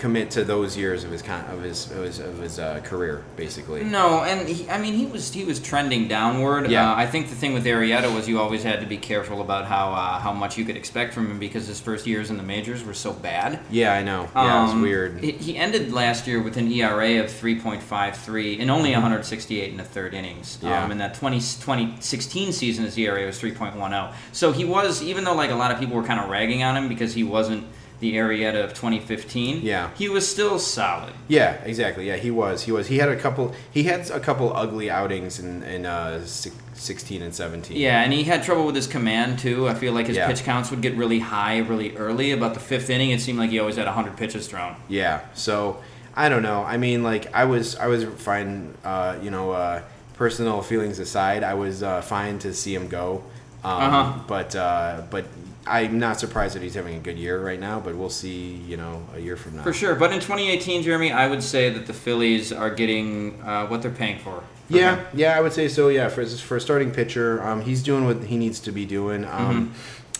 commit to those years of his con- of his of his, of his uh, career, basically. No, and he, I mean he was he was trending downward. Yeah. Uh, I think the thing with Arrieta was you always had to be careful about how uh, how much you could expect from him because his first years in the majors were so bad. Yeah, I know. Yeah, it's Um, weird. He, he ended last year with an ERA of 3.53 and only 168 in the third innings. Yeah. Um, in that 20, 2016 season, his ERA was 3.10. So he was, even though like a lot of people were kind of ragging on him because he wasn't the Arrieta of 2015. Yeah. He was still solid. Yeah, exactly. Yeah, he was. He was. He had a couple. He had a couple ugly outings in in uh, six, sixteen and seventeen. Yeah, and he had trouble with his command too. I feel like his Yeah. pitch counts would get really high really early. About the fifth inning, it seemed like he always had 100 pitches thrown. Yeah. So I don't know. I mean, like I was. I was fine. Uh, you know, uh, personal feelings aside, I was uh, fine to see him go. Um, Uh-huh. But uh, but I'm not surprised that he's having a good year right now. But we'll see. You know, a year from now. For sure. But in 2018, Jeremy, I would say that the Phillies are getting uh, what they're paying for. Yeah, him. yeah, I would say so. Yeah, for for a starting pitcher, um, he's doing what he needs to be doing. Um,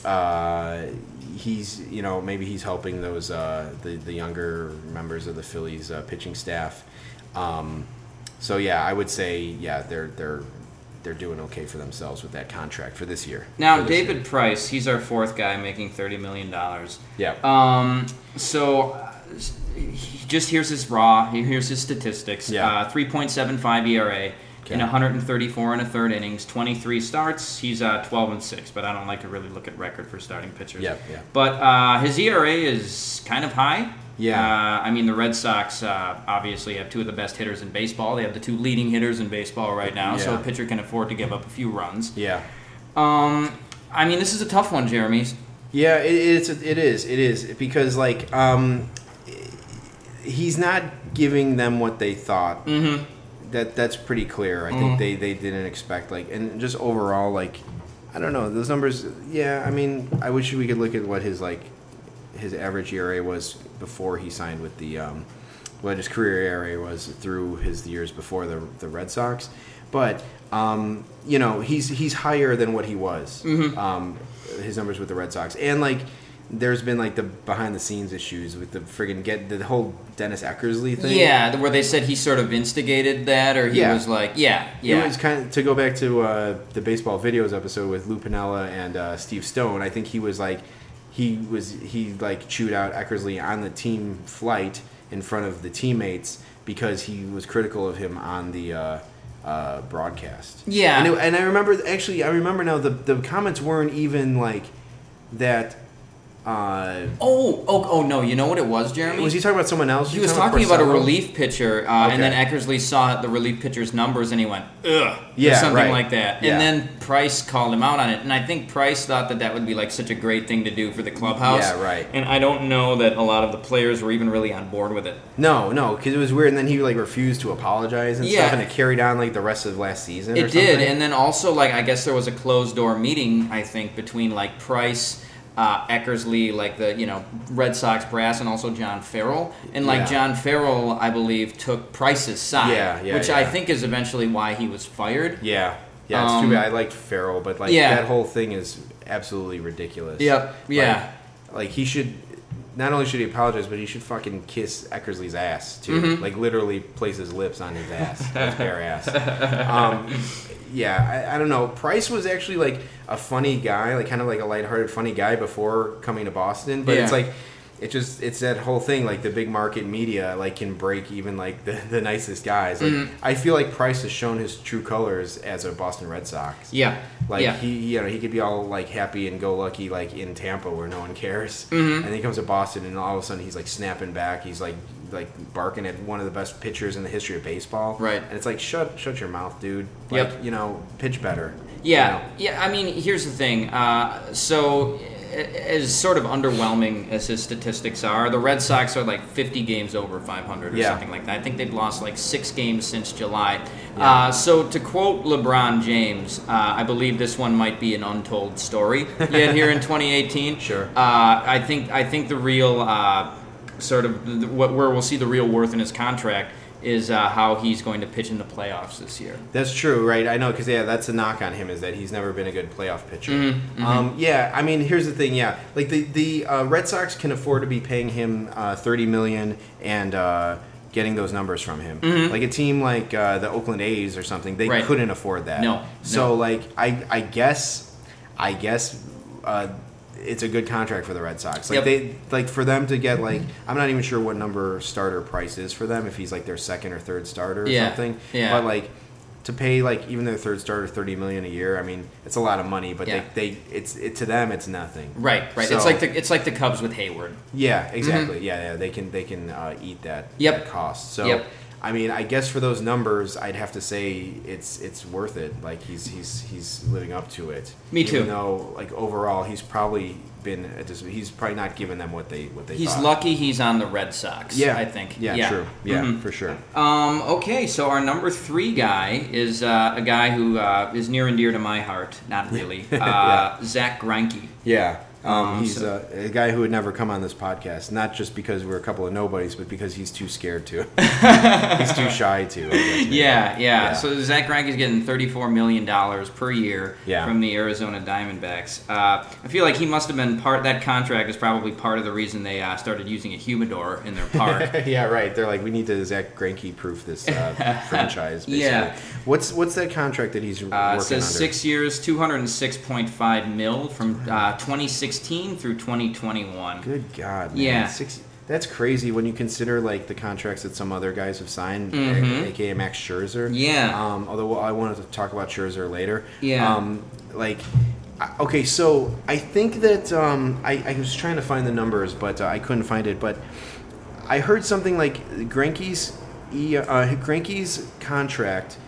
uh, he's you know maybe he's helping those uh, the the younger members of the Phillies uh, pitching staff. Um, so yeah, I would say yeah they're they're they're doing okay for themselves with that contract for this year. Now, this David year. Price, he's our fourth guy making $30 million. Yeah. Um, so uh, he- just here's his raw, here's his statistics. Yeah. Uh, 3.75 ERA. Okay. In 134 and a third innings, 23 starts. He's uh, 12 and six, but I don't like to really look at record for starting pitchers. Yeah, yeah. But uh, his ERA is kind of high. Yeah. Uh, I mean, the Red Sox uh, obviously have two of the best hitters in baseball. They have the two leading hitters in baseball right now, so a pitcher can afford to give up a few runs. Yeah. Um, I mean, this is a tough one, Jeremy. Yeah, it, it's it is it is because like um, he's not giving them what they thought. Mm-hmm. That that's pretty clear. I Mhm. think they they didn't expect like and just overall like I don't know those numbers. Yeah, I mean I wish we could look at what his like his average ERA was before he signed with the um, what his career ERA was through his years before the the Red Sox, but um, you know he's he's higher than what he was. Mhm. Um, his numbers with the Red Sox and like. There's been like the behind the scenes issues with the friggin' get the whole Dennis Eckersley thing. Yeah, where they said he sort of instigated that, or he Yeah. was like, yeah, yeah. It was kind of to go back to uh, the baseball videos episode with Lou Piniella and uh, Steve Stone. I think he was like, he was he like chewed out Eckersley on the team flight in front of the teammates because he was critical of him on the uh, uh, broadcast. Yeah. and, it, and I remember actually I remember now the the comments weren't even like that. Uh, Oh, oh, oh no! You know what it was, Jeremy? was he talking about someone else? He was talking about a relief pitcher, uh, and then Eckersley saw the relief pitcher's numbers, and he went, "Ugh," Yeah, or something right. like that. Yeah. And then Price called him out on it, and I think Price thought that that would be like such a great thing to do for the clubhouse. Yeah, right. And I don't know that a lot of the players were even really on board with it. No, no, because it was weird, and then he like refused to apologize and Yeah. stuff, and it carried on like the rest of last season. or It did, something. and then also like I guess there was a closed door meeting I think between like Price, uh, Eckersley, like the you know Red Sox brass, and also John Farrell, and like Yeah. John Farrell I believe took Price's side, Yeah, yeah, which I think is eventually why he was fired. yeah, yeah, it's Um, too bad. I liked Farrell, but like that whole thing is absolutely ridiculous. Yep. Yeah. Like, like he should. Not only should he apologize, but he should fucking kiss Eckersley's ass too. Mm-hmm. Like literally place his lips on his ass, his bare ass. Um, yeah, I, I don't know. Price was actually like a funny guy, like kind of like a lighthearted, funny guy before coming to Boston. But it's like it just it's that whole thing like the big market media like can break even like the, the nicest guys. Like Mm-hmm. I feel like Price has shown his true colors as a Boston Red Sox. Yeah. Like yeah. he, you know, he could be all like happy and go lucky, like in Tampa where no one cares, Mm-hmm. and then he comes to Boston, and all of a sudden he's like snapping back. He's like like barking at one of the best pitchers in the history of baseball. Right. And it's like shut shut your mouth, dude. Like, Yep. You know, pitch better. Yeah, You know? yeah. I mean, here's the thing. Uh, so, as sort of underwhelming as his statistics are, the Red Sox are like 50 games over 500 or Yeah. something like that. I think they've lost like six games since July. Yeah. Uh, so, to quote LeBron James, uh, I believe this one might be an untold story yet here in 2018. Sure. Uh, I think I think the real uh, sort of what where we'll see the real worth in his contract is uh, how he's going to pitch in the playoffs this year. That's true, right? I know because yeah, that's a knock on him is that he's never been a good playoff pitcher. Mm-hmm, Um, yeah, I mean, here's the thing. Yeah, like the the uh, Red Sox can afford to be paying him uh, thirty million and uh, getting those numbers from him. Like a team like uh, the Oakland A's or something, they Mm-hmm. Right. couldn't afford that. No, So no. like, I I guess I guess. It's a good contract for the Red Sox. Like Yep. they like for them to get like I'm not even sure what number starter price is for them if he's like their second or third starter or Yeah, something. yeah. But like to pay like even their third starter thirty million a year, I mean it's a lot of money, but Yeah. they, they it's it to them it's nothing. Right, right. So- it's like the it's like the Cubs with Heyward. Yeah, exactly. Yeah, yeah, they can they can uh, eat that, Mm-hmm. Yep. that cost. So Yep. I mean, I guess for those numbers, I'd have to say it's it's worth it. Like he's he's he's living up to it. Me too. Even though like overall, he's probably been at this, he's probably not giving them what they what they. He's thought. lucky he's on the Red Sox. Yeah, I think. Yeah, true. Yeah, Mhm. for sure. Um, okay, so our number three guy is uh, a guy who uh, is near and dear to my heart. Not really. Uh, Yeah. Zach Greinke. Yeah. Um, he's so, a, a, guy who would never come on this podcast, not just because we're a couple of nobodies, but because he's too scared to. he's too shy to. Guess, yeah, yeah, yeah, So Zach Greinke is getting thirty-four million dollars per year yeah. from the Arizona Diamondbacks. Uh, I feel like he must have been part. That contract is probably part of the reason they uh, started using a humidor in their park. yeah, right. They're like, we need to Zach Greinke proof this uh, franchise. Basically. Yeah. What's what's that contract that he's uh, working it says under? six years, two hundred and six point five mil from uh, twenty six 2016 through 2021. Good God, man. Yeah. Six, that's crazy when you consider like the contracts that some other guys have signed, mm-hmm. aka Max Scherzer. Yeah. Um, although I wanted to talk about Scherzer later. Yeah. Um, like, okay, so I think that um, I, I, was trying to find the numbers, but uh, I couldn't find it. But I heard something like Greinke's, uh, contract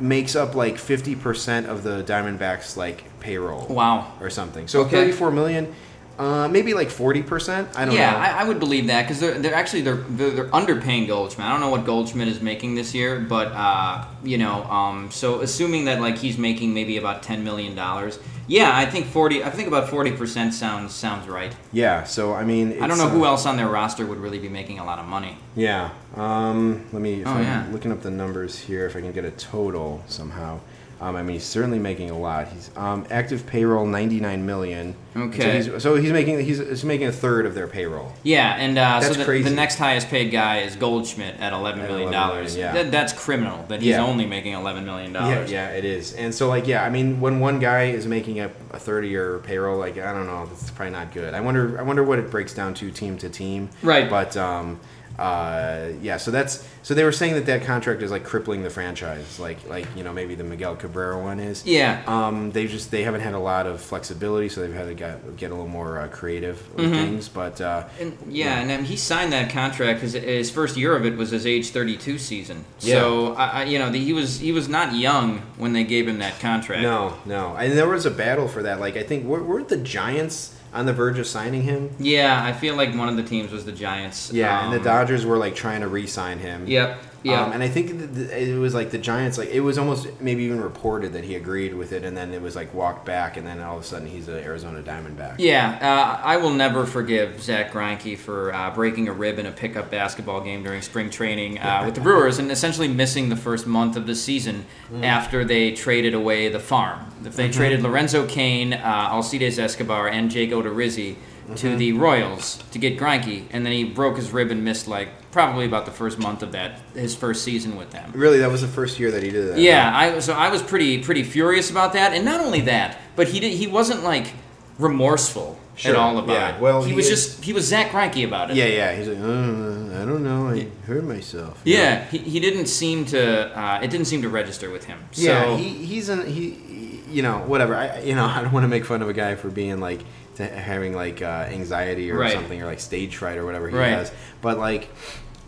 makes up like 50% of the Diamondbacks like payroll Wow. or something. So Okay. thirty-four million, uh, maybe like forty percent. I don't yeah, know. I, I would believe that because they're, they're actually they're, they're they're underpaying Goldschmidt. I don't know what Goldschmidt is making this year, but uh, you know, um, so assuming that like he's making maybe about ten million dollars, yeah, I think forty. I think about forty percent sounds sounds right. yeah. So I mean, I don't know who uh, else on their roster would really be making a lot of money. Yeah. Um, let me. If Oh, I'm yeah. looking up the numbers here, if I can get a total somehow. Um, I mean, he's certainly making a lot. He's um, active payroll ninety nine million. Okay. So he's, so he's making he's, he's making a third of their payroll. Yeah, and uh, so the, crazy. the next highest paid guy is Goldschmidt at eleven million $11. yeah. That, that's criminal that he's Yeah. only making eleven million Yeah, dollars. yeah, it is. And so like yeah, I mean, when one guy is making a, a third of your payroll, like I don't know, that's probably not good. I wonder I wonder what it breaks down to team to team. Right. But um, uh, yeah, so that's so they were saying that that contract is like crippling the franchise, like like you know maybe the Miguel Cabrera one is. Yeah. Um, they just they haven't had a lot of flexibility, so they've had to get, get a little more uh, creative with Mm-hmm. things. But uh, And, yeah, and then he signed that contract. His, his first year of it was his age 32 season. Yeah. So I, I, you know, the, he was he was not young when they gave him that contract. no, no, and there was a battle for that. Like I think were, weren't the Giants on the verge of signing him? Yeah, I feel like one of the teams was the Giants. Yeah, and the Um, Dodgers were like trying to re-sign him. Yep. Yeah. Um, and I think th- th- it was like the Giants, like it was almost maybe even reported that he agreed with it, and then it was like walked back, and then all of a sudden he's an Arizona Diamondback. Yeah, uh, I will never forgive Zach Greinke for uh, breaking a rib in a pickup basketball game during spring training uh, with the Brewers and essentially missing the first month of the season Mm. after they traded away the farm. If they Mm-hmm. traded Lorenzo Cain, uh, Alcides Escobar, and Jake Odorizzi Mm-hmm. to the Royals to get Greinke, and then he broke his rib and missed like probably about the first month of that his first season with them. Really, that was the first year that he did that. Yeah, I so I was pretty pretty furious about that, and not only that, but he did, he wasn't like remorseful Sure, at all about yeah. it. Well, he, he was is- just he was Zach Greinke about it. yeah, yeah. He's like, uh, I don't know, I hurt myself. yeah. He, he didn't seem to uh, it didn't seem to register with him. So, yeah. He, he's an he, you know, whatever. I, you know, I don't want to make fun of a guy for being like having like uh, anxiety or Right. something or like stage fright or whatever he Right. has, but like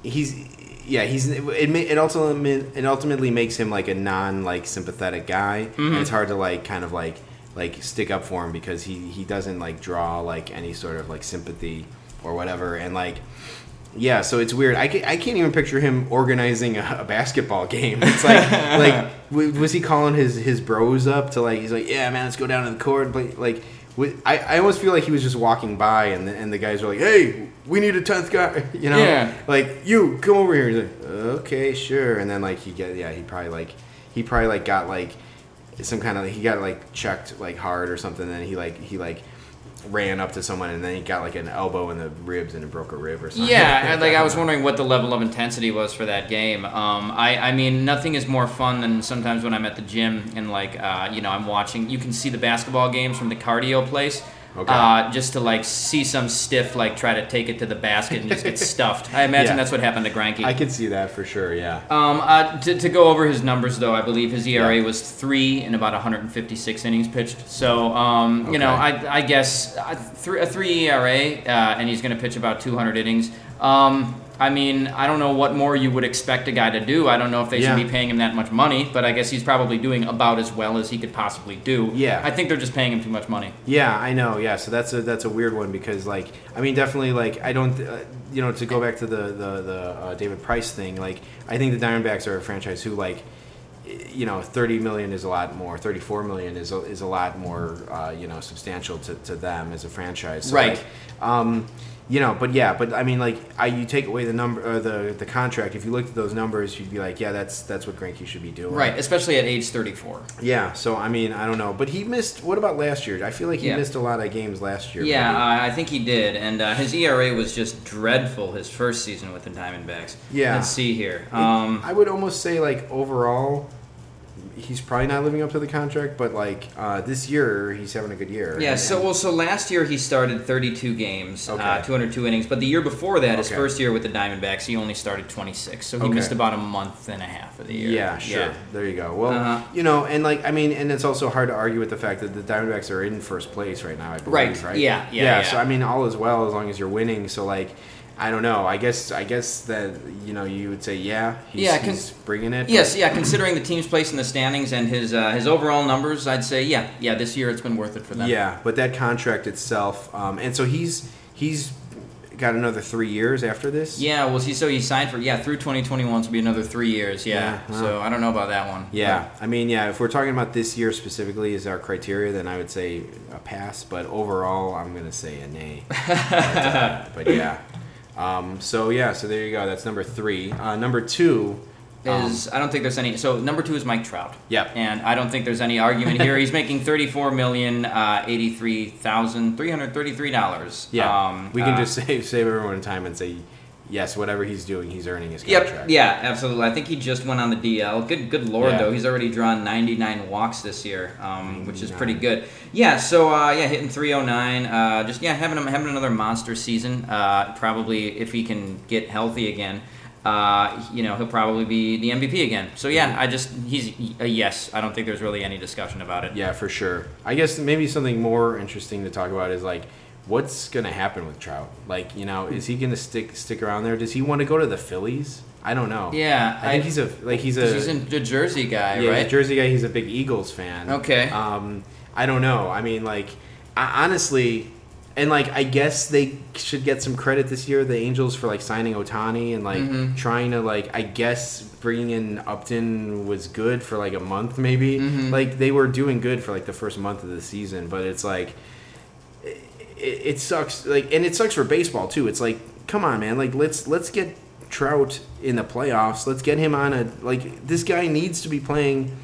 he's yeah he's it it ultimately it ultimately makes him like a non like sympathetic guy Mm-hmm. and it's hard to like kind of like like stick up for him because he he doesn't like draw like any sort of like sympathy or whatever and like yeah, so it's weird. I can't, I can't even picture him organizing a, a basketball game. It's like like w- was he calling his his bros up to like he's like yeah man let's go down to the court and play like I, I almost feel like he was just walking by and the, and the guys were like hey we need a tenth guy you know? Yeah. like you come over here. He's like okay sure. And then like he get yeah he probably like he probably like got like some kind of he got like checked like hard or something and then he like he like ran up to someone and then he got like an elbow in the ribs and it broke a rib or something Yeah, and, like I was wondering what the level of intensity was for that game. Um, I, I mean, nothing is more fun than sometimes when I'm at the gym and like, uh, you know, I'm watching. You can see the basketball games from the cardio place. Okay. Uh, just to like see some stiff like try to take it to the basket and just get stuffed. I imagine Yeah. that's what happened to Greinke. I could see that for sure. Yeah. Um, uh, to, to go over his numbers, though, I believe his ERA Yeah. was three in about 156 innings pitched. So, um, you know, I, I guess uh, three, a three ERA, uh, and he's going to pitch about 200 innings. Um, I mean, I don't know what more you would expect a guy to do. I don't know if they Yeah. should be paying him that much money, but I guess he's probably doing about as well as he could possibly do. Yeah. I think they're just paying him too much money. Yeah, I know. Yeah, so that's a that's a weird one because like I mean definitely like I don't uh, you know to go back to the the the uh, David Price thing like I think the Diamondbacks are a franchise who like you know 30 million is a lot more 34 million is a, is a lot more uh, you know substantial to, to them as a franchise so, Right. like, um you know but yeah but i mean like I, you take away the number or the the contract if you looked at those numbers you'd be like yeah that's that's what Greinke should be doing Right, especially at age 34. yeah so i mean i don't know but he missed what about last year i feel like he Yeah. missed a lot of games last year Yeah, uh, I think he did, and uh, his ERA was just dreadful his first season with the Diamondbacks. Yeah. Let's see here. Um, I would almost say like overall, he's probably not living up to the contract, but like uh, this year he's having a good year. yeah, so well, so last year he started 32 games, uh, 202 innings, but the year before that, his first year with the Diamondbacks, he only started 26, so he Okay. missed about a month and a half of the year. Yeah, sure. There you go. Well, Uh-huh. you know, and like I mean, and it's also hard to argue with the fact that the Diamondbacks are in first place right now. I believe, Right. right? Yeah, yeah, yeah. So I mean, all is well as long as you're winning. So like. I don't know. I guess I guess that you know you would say yeah he's, Yeah, con- he's bringing it. Yes, yeah. Considering the team's place in the standings and his uh, his overall numbers, I'd say yeah, yeah. This year it's been worth it for them. Yeah, but that contract itself, um, and so he's he's got another three years after this. Yeah, well, see, so he signed for yeah through 2021 to be another three years. Yeah, Yeah, wow. so I don't know about that one. Yeah, I mean, yeah. If we're talking about this year specifically as our criteria, then I would say a pass. But overall, I'm gonna say a nay. but, uh, but yeah. Um, so yeah, so there you go. That's number three. Uh, number two um, is I don't think there's any. So number two is Mike Trout. Yep. And I don't think there's any argument here. He's making thirty-four million uh, eighty-three thousand three hundred thirty-three dollars. yeah. Um, we can uh, just save save everyone time and say, yes, whatever he's doing, he's earning his contract. Yep. Yeah, absolutely. I think he just went on the DL. Good, good lord, Yeah. though. He's already drawn 99 walks this year, um, which is pretty good. Yeah. So uh, yeah, hitting 309. Uh, just yeah, having him having another monster season. Uh, probably if he can get healthy again. Uh, you know, he'll probably be the MVP again. So yeah, I just he's a yes. I don't think there's really any discussion about it. Yeah, for sure. I guess maybe something more interesting to talk about is like what's going to happen with Trout. Like, you know, is he going to stick stick around there? Does he want to go to the Phillies? I don't know. Yeah, I think he's a like he's a he's a Jersey guy, yeah, right? Jersey guy. He's a big Eagles fan. Okay. Um, I don't know. I mean, like, I, honestly, and like, I guess they should get some credit this year, the Angels, for like signing Ohtani and like Mm-hmm. trying to like, I guess bringing in Upton was good for like a month, maybe. Mm-hmm. Like they were doing good for like the first month of the season, but it's like. It, it sucks like and it sucks for baseball too it's like come on man like let's let's get trout in the playoffs let's get him on a like this guy needs to be playing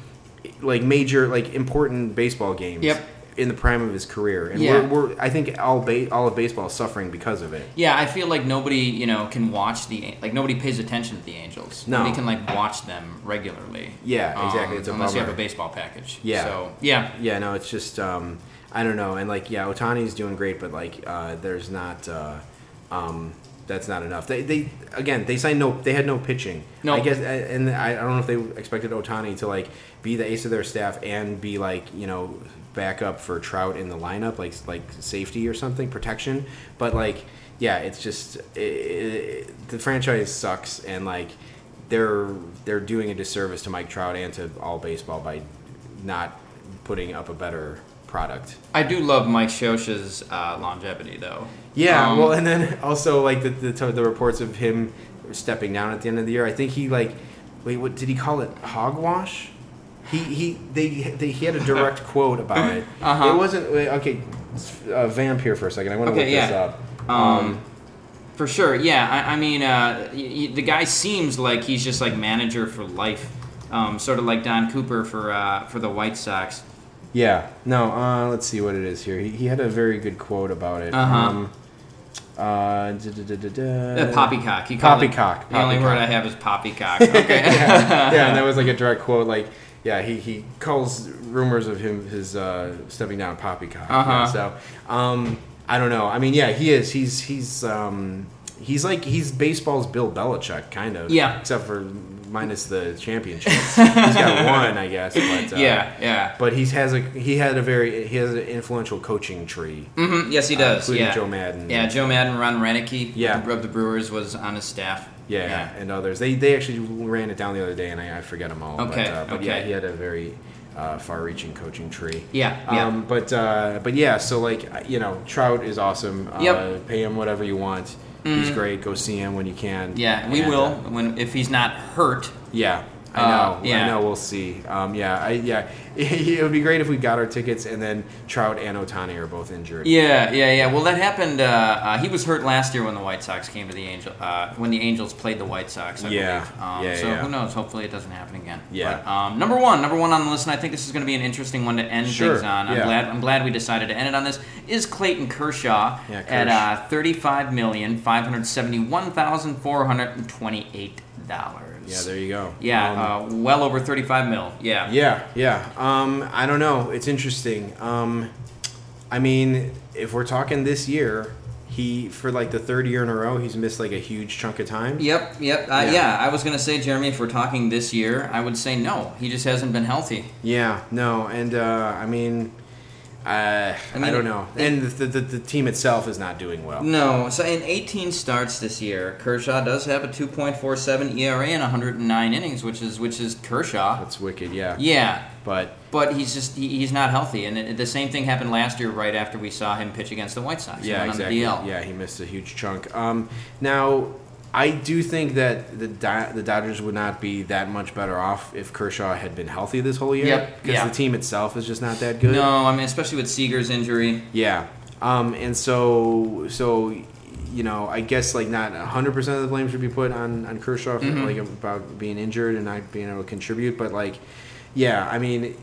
like major like important baseball games Yep. in the prime of his career and Yeah. we're, we're i think all ba- all of baseball is suffering because of it Yeah, I feel like nobody, you know, can watch the like nobody pays attention to the Angels. No. Nobody can like watch them regularly. Yeah, exactly. Um, It's a unless you have a baseball package. Yeah. So yeah, yeah no it's just um i don't know and like yeah ohtani's doing great but like uh there's not uh um that's not enough. They, they again they signed no they had no pitching. No. I guess and I, don't know if they expected Ohtani to like be the ace of their staff and be like you know backup for Trout in the lineup like like safety or something protection. But like yeah, it's just it, it, the franchise sucks and like they're they're doing a disservice to Mike Trout and to all baseball by not putting up a better product. I do love Mike Scioscia's uh, longevity though. Yeah, Um, well, and then also like the, the the reports of him stepping down at the end of the year. I think he like, wait, what did he call it? Hogwash. He he they, they he had a direct quote about it. Uh-huh. It wasn't okay. Uh, vamp here for a second. I want to Okay, look this yeah. up. Um, For sure, yeah. I, I mean, uh, y- y- the guy seems like he's just like manager for life, um, sort of like Don Cooper for uh, for the White Sox. Yeah. No. Uh, let's see what it is here. He, he had a very good quote about it. Uh-huh. Um, uh, da, da, da. Uh, poppycock. He called it- Poppycock, The only word I have is poppycock. Okay. yeah, and that was like a direct quote. Like, yeah, he, he calls rumors of him his uh, stepping down poppycock. Uh-huh. Yeah, so, um, I don't know. I mean, yeah, he is. He's he's um, he's like he's baseball's Bill Belichick, kind of. Yeah. Except for minus the championships. he's got one, I guess. But, uh, yeah, yeah. But he has a he had a very he has an influential coaching tree. Mm-hmm. Yes, he uh, does. including yeah. Joe Maddon. Yeah, Joe Maddon, Ron Roenicke, Yeah. of the Brewers, was on his staff. Yeah, and others. They they actually ran it down the other day, and I, I forget them all. Okay, But, uh, but yeah, he had a very uh, far-reaching coaching tree. Yeah, yeah. Um, but uh, but yeah, so like you know, Trout is awesome. Uh, Yep. Mm-hmm. Pay him whatever you want. He's great. Go see him when you can. Yeah, we And, will uh, when if he's not hurt. yeah. I Uh, know. yeah. I know. We'll see. Um, yeah. I, yeah. It would be great if we got our tickets and then Trout and Ohtani are both injured. Yeah, yeah, yeah. Well, that happened. Uh, uh, he was hurt last year when the White Sox came to the Angel. Uh, when the Angels played the White Sox, I Yeah. believe. Um, Yeah, so yeah. who knows? Hopefully, it doesn't happen again. Yeah. But, um, number one, number one on the list, and I think this is going to be an interesting one to end Sure, things on. I'm yeah. glad. I'm glad we decided to end it on this. Is Clayton Kershaw Yeah, at Kersh. uh, thirty-five million five hundred seventy-one thousand four hundred and twenty-eight dollars? Yeah. There you go. Yeah, Um, uh, well over thirty-five mil. Yeah. Yeah, yeah. Um, I don't know. It's interesting. Um, I mean, if we're talking this year, he for like the third year in a row, he's missed like a huge chunk of time. Yep, yep. Uh, Yeah. yeah. I was gonna say, Jeremy, if we're talking this year, I would say no. He just hasn't been healthy. Yeah, no, and uh, I mean, uh, I, mean, don't know. and the, the the team itself is not doing well. No. So in 18 starts this year, Kershaw does have a 2.47 ERA in 109 innings, which is which is Kershaw. That's wicked. Yeah, Yeah, but but he's just he, he's not healthy, and it, the same thing happened last year, right after we saw him pitch against the White Sox. Yeah, exactly. On the DL. Yeah, he missed a huge chunk. Um, now. I do think that the Do- the Dodgers would not be that much better off if Kershaw had been healthy this whole year. Yep, Because yeah. the team itself is just not that good. No, I mean especially with Seager's injury. Yeah. Um, and so, so, you know, I guess like not 100% of the blame should be put on, on Kershaw for, Mhm. like about being injured and not being able to contribute. But like, yeah, I mean,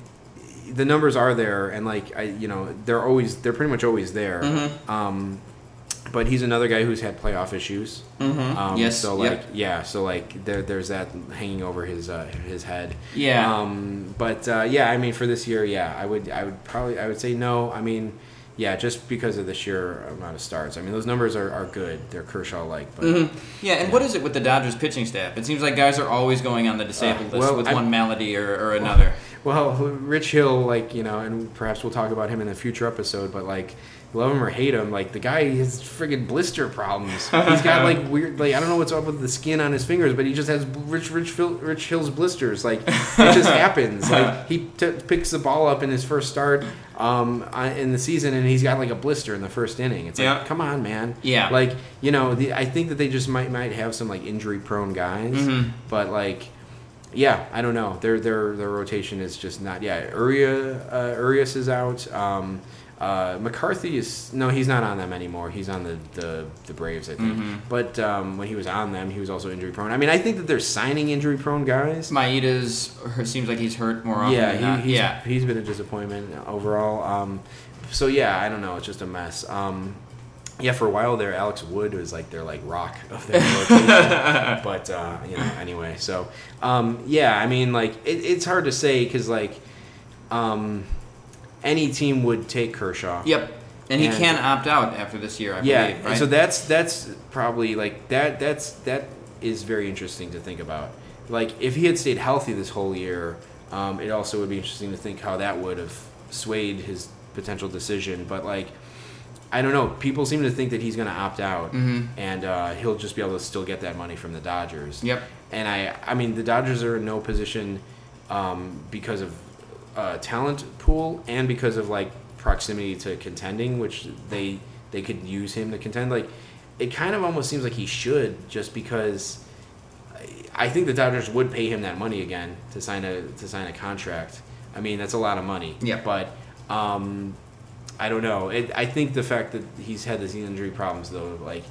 the numbers are there and like, I, you know, they're always, they're pretty much always there. Mhm. Um, but he's another guy who's had playoff issues. Mhm. Um, Yes, So yep. like, yeah. So like, there, there's that hanging over his uh, his head. Yeah. Um, but uh, yeah, I mean, for this year, yeah, I would I would probably I would say no. I mean, yeah, just because of the sheer amount of starts. I mean, those numbers are, are good. They're Kershaw like, but Mm-hmm. Yeah, and what is it with the Dodgers pitching staff? It seems like guys are always going on the disabled Uh, list with I- one malady or, or another. Well, Rich Hill, like you know, and perhaps we'll talk about him in a future episode. But like, love him or hate him, like the guy has friggin' blister problems. He's got like weird, like I don't know what's up with the skin on his fingers, but he just has Rich Rich Rich Hill's blisters. Like it just happens. Like he t- picks the ball up in his first start um, in the season, and he's got like a blister in the first inning. It's like, Yeah. come on, man. Yeah. Like you know, the, I think that they just might might have some like injury prone guys, Mhm. but like yeah, I don't know. Their their their rotation is just not. Yeah, Uria uh, Urias is out. Um, uh, McCarthy is no, he's not on them anymore. He's on the the, the Braves, I think. Mm-hmm. But um, when he was on them, he was also injury prone. I mean, I think that they're signing injury prone guys. Maeda's seems like he's hurt more often Yeah, than not. he, he's, yeah. he's been a disappointment overall. Um, so yeah, I don't know. It's just a mess. Um, yeah, for a while there, Alex Wood was like their like rock of their rotation. but uh, you know, anyway. So um, yeah, I mean, like it, it's hard to say because like um, any team would take Kershaw. Yep. And he And- can opt out after this year, I Yeah, believe, right? so that's that's probably like that. That's that is very interesting to think about. Like if he had stayed healthy this whole year, um, it also would be interesting to think how that would have swayed his potential decision. But like, I don't know. People seem to think that he's going to opt out, Mhm. and uh, he'll just be able to still get that money from the Dodgers. Yep. And I, I mean, the Dodgers are in no position um, because of uh, talent pool and because of like proximity to contending, which they they could use him to contend. Like, it kind of almost seems like he should, just because I- I think the Dodgers would pay him that money again to sign a to sign a contract. I mean, that's a lot of money. Yeah. But um, I don't know. It, I think the fact that he's had these injury problems, though, like,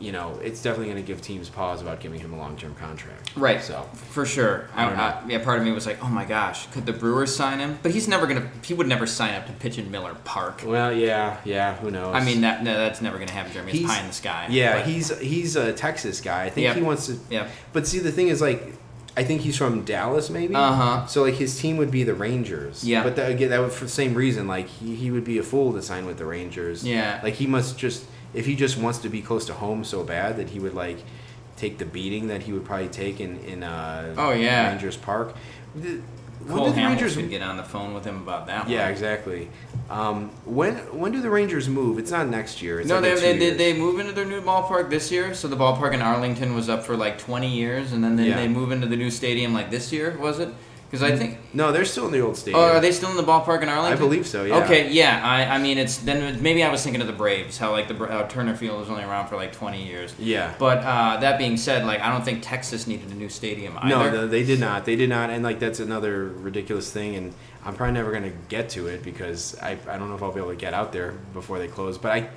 you know, it's definitely going to give teams pause about giving him a long term contract. Right. So. For sure. I I, yeah, part of me was like, oh my gosh, could the Brewers sign him? But he's never going to, he would never sign up to pitch in Miller Park. Well, yeah, yeah. Who knows? I mean, that no, that's never going to happen, Jeremy. It's He's- pie in the sky. yeah, But- he's he's a Texas guy. I think Yep. he wants to. Yeah. But see, the thing is, like, I think he's from Dallas, maybe. Uh-huh. So like his team would be the Rangers. Yeah. But that, again, that would for the same reason. Like he, he would be a fool to sign with the Rangers. Yeah. Like he must just if he just wants to be close to home so bad that he would like take the beating that he would probably take in in uh, Oh, yeah. Rangers Park. The- when Cole did the Rangers? could get on the phone with him about that Yeah, one. exactly. Um, when when do the Rangers move? It's not next year. It's No, like they, they, they move into their new ballpark this year. So the ballpark in Arlington was up for like 20 years, and then they, Yeah. they move into the new stadium like this year, was it? Because I think. No, they're still in the old stadium. Oh, are they still in the ballpark in Arlington? I believe so. Yeah. Okay, yeah. I, I mean, it's then maybe I was thinking of the Braves, how like the how Turner Field was only around for like 20 years. Yeah. But uh, that being said, like I don't think Texas needed a new stadium either. No, no, they did not. They did not, and like that's another ridiculous thing. And I'm probably never gonna get to it because I, I don't know if I'll be able to get out there before they close. But I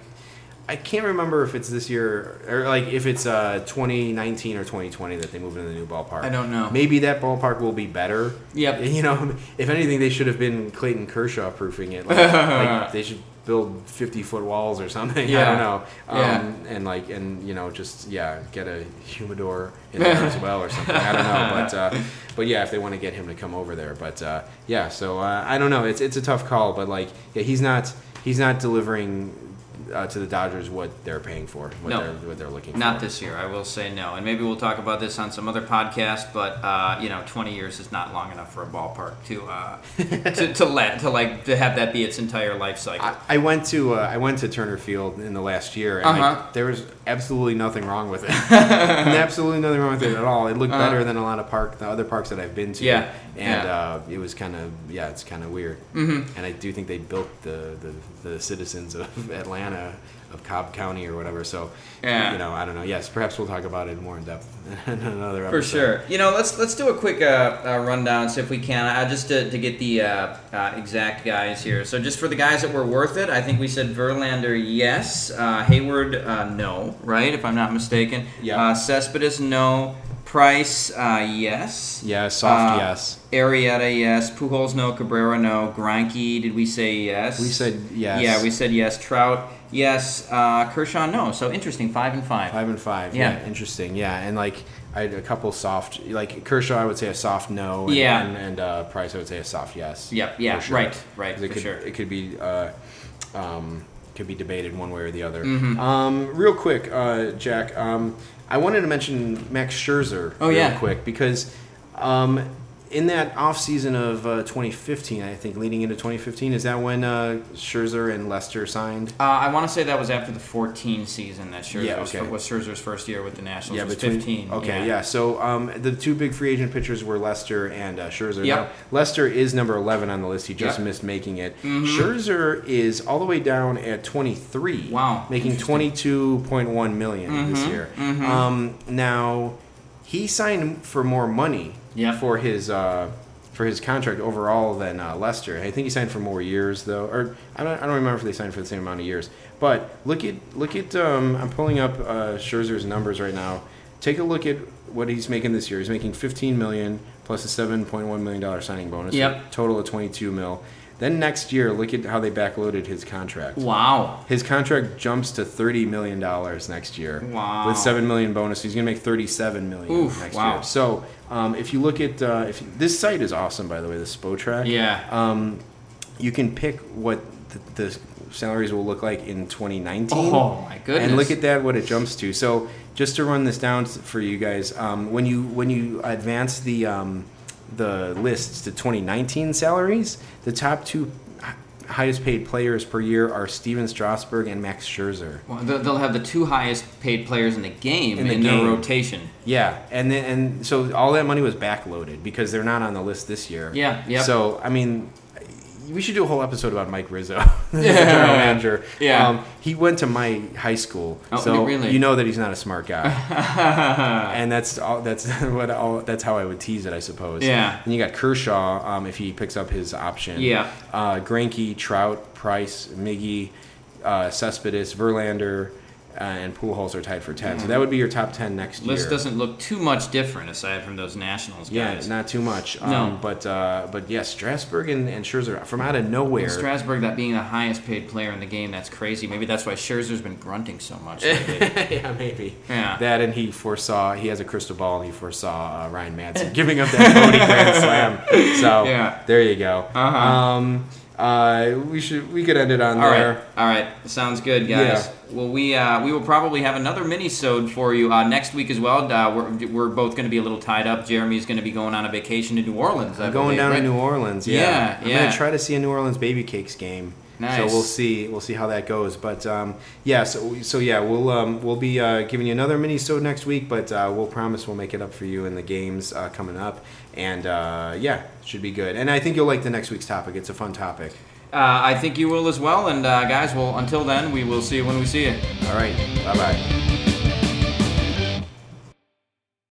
I can't remember if it's this year or like if it's uh 2019 or 2020 that they move into the new ballpark. I don't know. Maybe that ballpark will be better. Yep. You know, if anything, they should have been Clayton Kershaw proofing it. Like, like they should build 50 foot walls or something. I don't know. Um, Yeah. And like, and you know, just yeah, get a humidor in there as well or something. I don't know, but uh, but yeah, if they want to get him to come over there, but uh, yeah. So uh, I don't know. It's it's a tough call, but like, yeah, he's not he's not delivering. Uh, to the Dodgers, what they're paying for, what No. they're what they're looking Not for. Not this year, I will say no. And maybe we'll talk about this on some other podcast. But uh, you know, 20 years is not long enough for a ballpark to uh, to, to let to like to have that be its entire life cycle. I, I went to uh, I went to Turner Field in the last year, and Uh-huh. there was absolutely nothing wrong with it. absolutely nothing wrong with it at all. It looked Uh-huh. better than a lot of park the other parks that I've been to. Yeah, and yeah. Uh, it was kind of yeah, it's kind of weird. Mhm. And I do think they built the, the the citizens of Atlanta of Cobb County or whatever. So Yeah. you know I don't know. Yes, perhaps we'll talk about it more in depth in another For sure. You know, let's let's do a quick uh, uh, rundown, see if we can, uh, just to, to get the uh, uh, exact guys here. So, just for the guys that were worth it, I think we said Verlander, yes. Uh, Heyward, uh, no. Right, if I'm not mistaken. Yeah. Uh, Cespedes, no. Price, uh, yes. Yeah, soft Uh, yes. Arrieta, yes. Pujols, no. Cabrera, no. Greinke, did we say yes? We said yes. Yeah, we said yes. Trout, yes. Uh, Kershaw, no. So interesting. Five and five. Five and five. Yeah. Yeah. interesting. Yeah, and like I had a couple soft, like Kershaw, I would say a soft no. And, Yeah. and, and uh, Price, I would say a soft yes. Yep, yeah, sure. right, right, It could, sure. It could be. Uh, um, could be debated one way or the other. Mm-hmm. Um, real quick, uh, Jack. Um, I wanted to mention Max Scherzer. Oh, real yeah. quick because um, in that off season of uh, 2015, I think leading into 2015, is that when uh, Scherzer and Lester signed? Uh, I want to say that was after the 14 season that Scherzer's Yeah, okay. was Scherzer's first year with the Nationals. Yeah, was between 15. Okay, yeah. So um, the two big free agent pitchers were Lester and uh, Scherzer. Yep. Now, Lester is number eleven on the list. He just Yep. missed making it. Scherzer is all the way down at twenty three. Wow, making interesting. twenty two point one million this year. Um, now he signed for more money Yep. for his. Uh, for his contract overall than uh, Lester, I think he signed for more years though, or I don't, I don't remember if they signed for the same amount of years. But look at look at um, I'm pulling up uh, Scherzer's numbers right now. Take a look at what he's making this year. He's making 15 million plus a 7.1 million dollar signing bonus. Yep. Total of 22 mil. Then next year, look at how they backloaded his contract. Wow. His contract jumps to 30 million dollars next year. Wow. With 7 million bonus, he's going to make 37 million Oof, next wow. year. So, um, if you look at uh, if this site is awesome by the way, the Spotrac. Yeah. Um, you can pick what the, the salaries will look like in 2019. Oh, my goodness. And look at that, what it jumps to. So just to run this down for you guys, um, when you when you advance the um, the lists to 2019 salaries, the top two highest paid players per year are Stephen Strasburg and Max Scherzer. Well, they'll have the two highest paid players in the game in, In the their rotation. Yeah, and then and so all that money was backloaded because they're not on the list this year. Yeah, yep. So I mean, we should do a whole episode about Mike Rizzo, the general manager. Yeah. um, he went to my high school, Oh, so really? you know that he's not a smart guy. and that's all. That's what. All, that's how I would tease it, I suppose. Yeah. And you got Kershaw um, if he picks up his option. Yeah. Uh, Greinke, Trout, Price, Miggy, uh, Cespedes, Verlander. Uh, and Pujols are tied for 10. So that would be your top 10 next year. List doesn't look too much different aside from those Nationals guys. Yeah, not too much. No. Um, but uh, but yeah, Strasburg and, and Scherzer from out of nowhere. Strasburg, that being the highest paid player in the game, that's crazy. Maybe that's why Scherzer's been grunting so much. yeah, maybe. Yeah. That and he foresaw he has a crystal ball and he foresaw uh, Ryan Madson giving up that Cody Grand Slam. So Yeah. there you go. Uh-huh. Um, uh, we should we could end it on All there. right, all right, sounds good, guys. Yeah. Well, we uh, we will probably have another mini-sode for you uh, next week as well. Uh, we're, we're both going to be a little tied up. Jeremy's going to be going on a vacation to New Orleans. I going believe, down right? to New Orleans. Yeah, Yeah, I'm yeah. gonna try to see a New Orleans Baby Cakes game. So we'll see. We'll see how that goes. But um, yeah, so so yeah, we'll um, we'll be uh, giving you another mini sode next week. But uh, we'll promise we'll make it up for you in the games uh, coming up. And uh, yeah, should be good. And I think you'll like the next week's topic. It's a fun topic. Uh, I think you will as well. And uh, guys, well, until then, we will see you when we see you. All right. Bye bye.